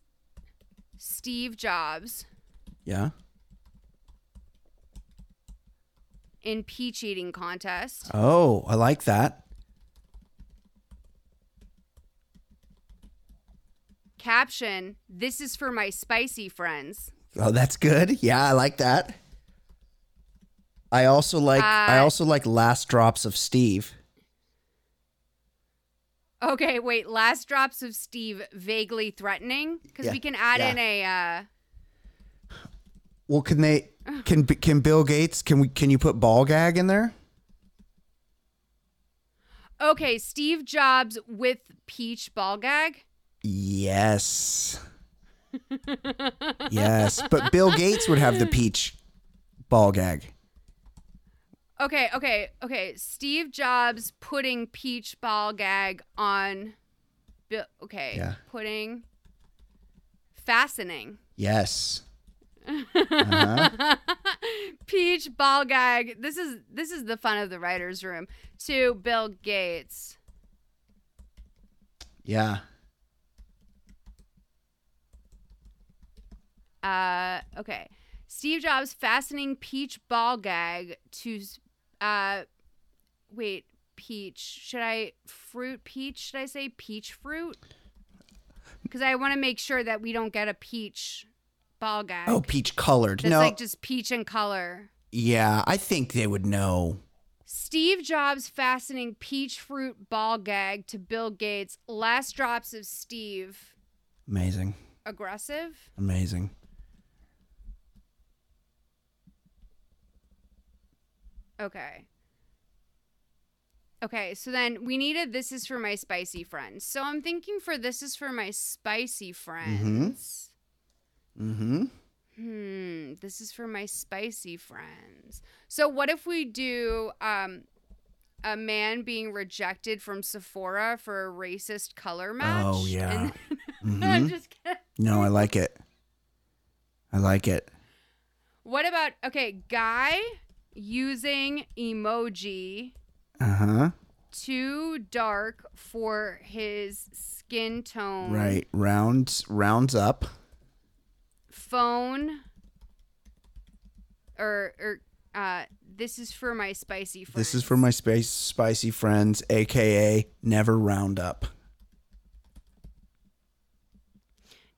B: Steve Jobs
C: Yeah.
B: In peach eating contest.
C: Oh, I like that.
B: Caption: This is for my spicy friends.
C: Oh, that's good. Yeah, I like that. I also like I
B: Uh,
C: also like last drops of Steve.
B: Okay, wait. Last drops of Steve vaguely threatening because
C: Yeah,
B: we can add
C: yeah.
B: in a. Uh,
C: Well, can they can can Bill Gates can we can you put ball gag in there?
B: okay, Steve Jobs with peach ball gag.
C: Yes. Yes, but Bill Gates would have the peach ball gag.
B: Okay, okay, okay. Steve Jobs putting peach ball gag on. Bill. Okay.
C: Yeah.
B: Putting. Fastening.
C: Yes. Uh-huh.
B: Peach ball gag. This is this is the fun of the writers' room. To Bill Gates.
C: Yeah.
B: Uh, okay. Steve Jobs fastening peach ball gag to, uh, wait, peach. Should I fruit peach? Should I say peach fruit? Because I want to make sure that we don't get a peach ball gag.
C: Oh, peach colored. No.
B: like just peach in color.
C: yeah, I think they would know.
B: Steve Jobs fastening peach fruit ball gag to Bill Gates. Last drops of Steve.
C: Amazing.
B: Aggressive.
C: Amazing.
B: Okay. Okay, so then we needed this is for my spicy friends. So I'm thinking for this is for my spicy friends.
C: Mm-hmm.
B: Hmm, this is for my spicy friends. So what if we do um a man being rejected from Sephora for a racist color match?
C: Oh yeah.
B: And I'm
C: Mhm.
B: just kidding.
C: No, I like it. I like it.
B: What about okay, guy using emoji
C: Uh-huh.
B: too dark for his skin tone.
C: Right. Rounds rounds up.
B: Phone or or uh this is for my spicy friends.
C: This is for my space spicy friends, aka never round up.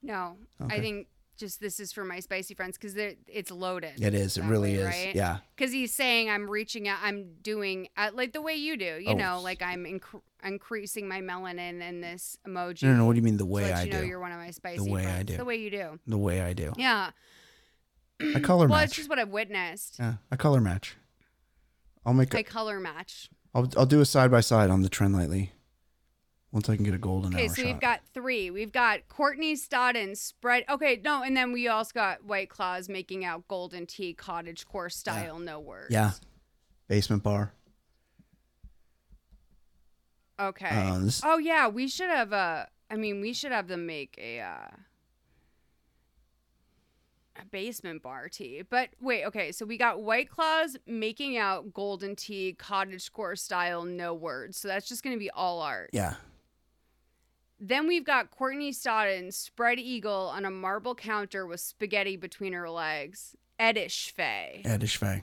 B: No,
C: Okay.
B: I think just this is for my spicy friends because it's loaded.
C: It is. It really
B: way,
C: is.
B: right?
C: Yeah.
B: Because he's saying I'm reaching out. I'm doing uh, like the way you do. You
C: Oh.
B: know, like I'm inc- increasing my melanin in this emoji.
C: No, no, no, what do you mean the way I
B: you know? You're one of my spicy The
C: way I do.
B: The way you do.
C: The way I do.
B: Yeah.
C: I color
B: well,
C: match.
B: it's just what I've witnessed.
C: Yeah, I color match. I'll make.
B: I
C: A,
B: color match.
C: I'll I'll do a side by side on the trend lately. Once I can get a golden
B: Okay,
C: hour
B: so
C: shot.
B: we've got three. We've got Courtney Stodden spread. Okay, no, and then we also got White Claws making out golden tea cottage core style. No words.
C: yeah. Basement bar.
B: Okay.
C: Uh, this-
B: oh yeah, we should have. Uh, I mean, we should have them make a uh, a basement bar tea. But wait, okay. So we got White Claws making out golden tea cottage core style. No words. So that's just gonna be all art.
C: Yeah.
B: Then we've got Courtney Stodden spread eagle on a marble counter with spaghetti between her legs. Etish Faye.
C: Etish Fay.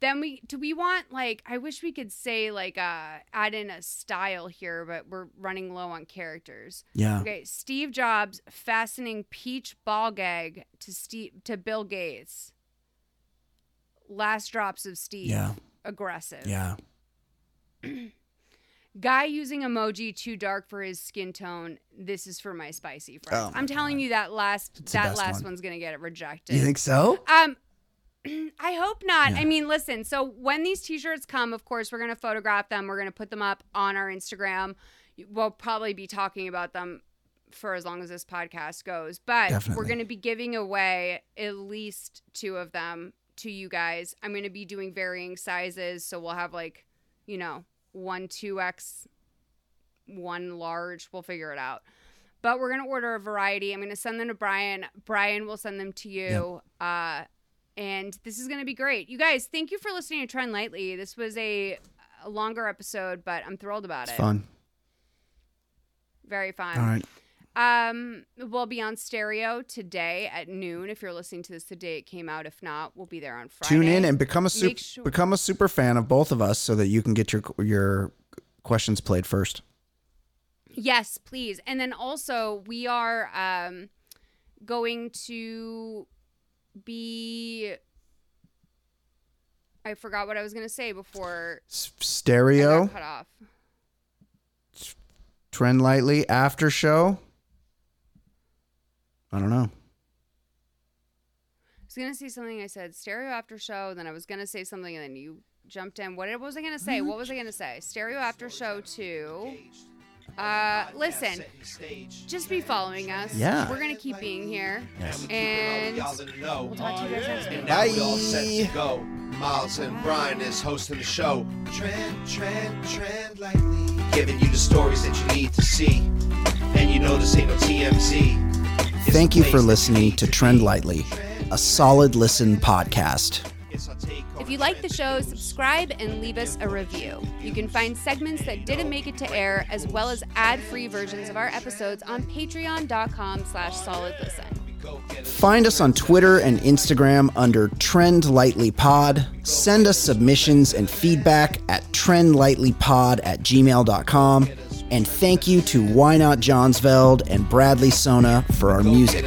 B: Then we do we want like I wish we could say like uh add in a style here, but we're running low on characters.
C: Yeah.
B: Okay, Steve Jobs fastening peach ball gag to Steve to Bill Gates. Last drops of Steve.
C: Yeah.
B: Aggressive.
C: Yeah.
B: Guy using emoji too dark for his skin tone. This is for my spicy friends.
C: Oh my
B: I'm telling you that last
C: the
B: that last
C: one.
B: one's gonna get it rejected.
C: You think so?
B: Um, I hope not. I mean, listen, so when these t shirts come, of course, we're going to photograph them. We're going to put them up on our Instagram. We'll probably be talking about them for as long as this podcast goes, but
C: Definitely.
B: we're going to be giving away at least two of them to you guys. I'm going to be doing varying sizes. So we'll have like, you know, one 2X, one large. We'll figure it out. But we're going to order a variety. I'm going to send them to Brian. Brian will send them to you. Uh, and this is going to be great. You guys, thank you for listening to Trend Lightly. This was a, a longer episode, but I'm thrilled about
C: It's
B: it.
C: fun.
B: Very fun.
C: All right.
B: Um, we'll be on stereo today at noon. If you're listening to this the day it came out, if not, we'll be there on Friday.
C: Tune in and become a super
B: sure-
C: become a super fan of both of us so that you can get your your questions played first.
B: Yes, please. And then also we are um going to be I forgot what I was going to say before
C: Stereo,
B: cut off.
C: Trend Lightly, After Show. I don't know.
B: I was gonna say something. I said stereo after show. Then I was gonna say something, and then you jumped in. What was I gonna say? What was I gonna say? Stereo after show two. Uh, listen, just be following us.
C: Yeah.
B: we're gonna keep being here,
C: Yes.
B: and
L: Y'all in the know.
B: we'll talk to you guys next week.
L: Now we all set to go. Miles and Brian is hosting the show. Trend, trend, trend lightly. Giving you the stories that you need to see. And you know this ain't no TMZ. It's
C: Thank you for listening to Trend Lightly, a solid listen podcast.
B: If you like the show, subscribe and leave us a review. You can find segments that didn't make it to air, as well as ad-free versions of our episodes on patreon.com slash solid listen.
C: Find us on Twitter and Instagram under Trend Lightly Pod. Send us submissions and feedback at trendlightlypod at gmail.com. And thank you to Why Not Johnsveld and Bradley Sona for our music.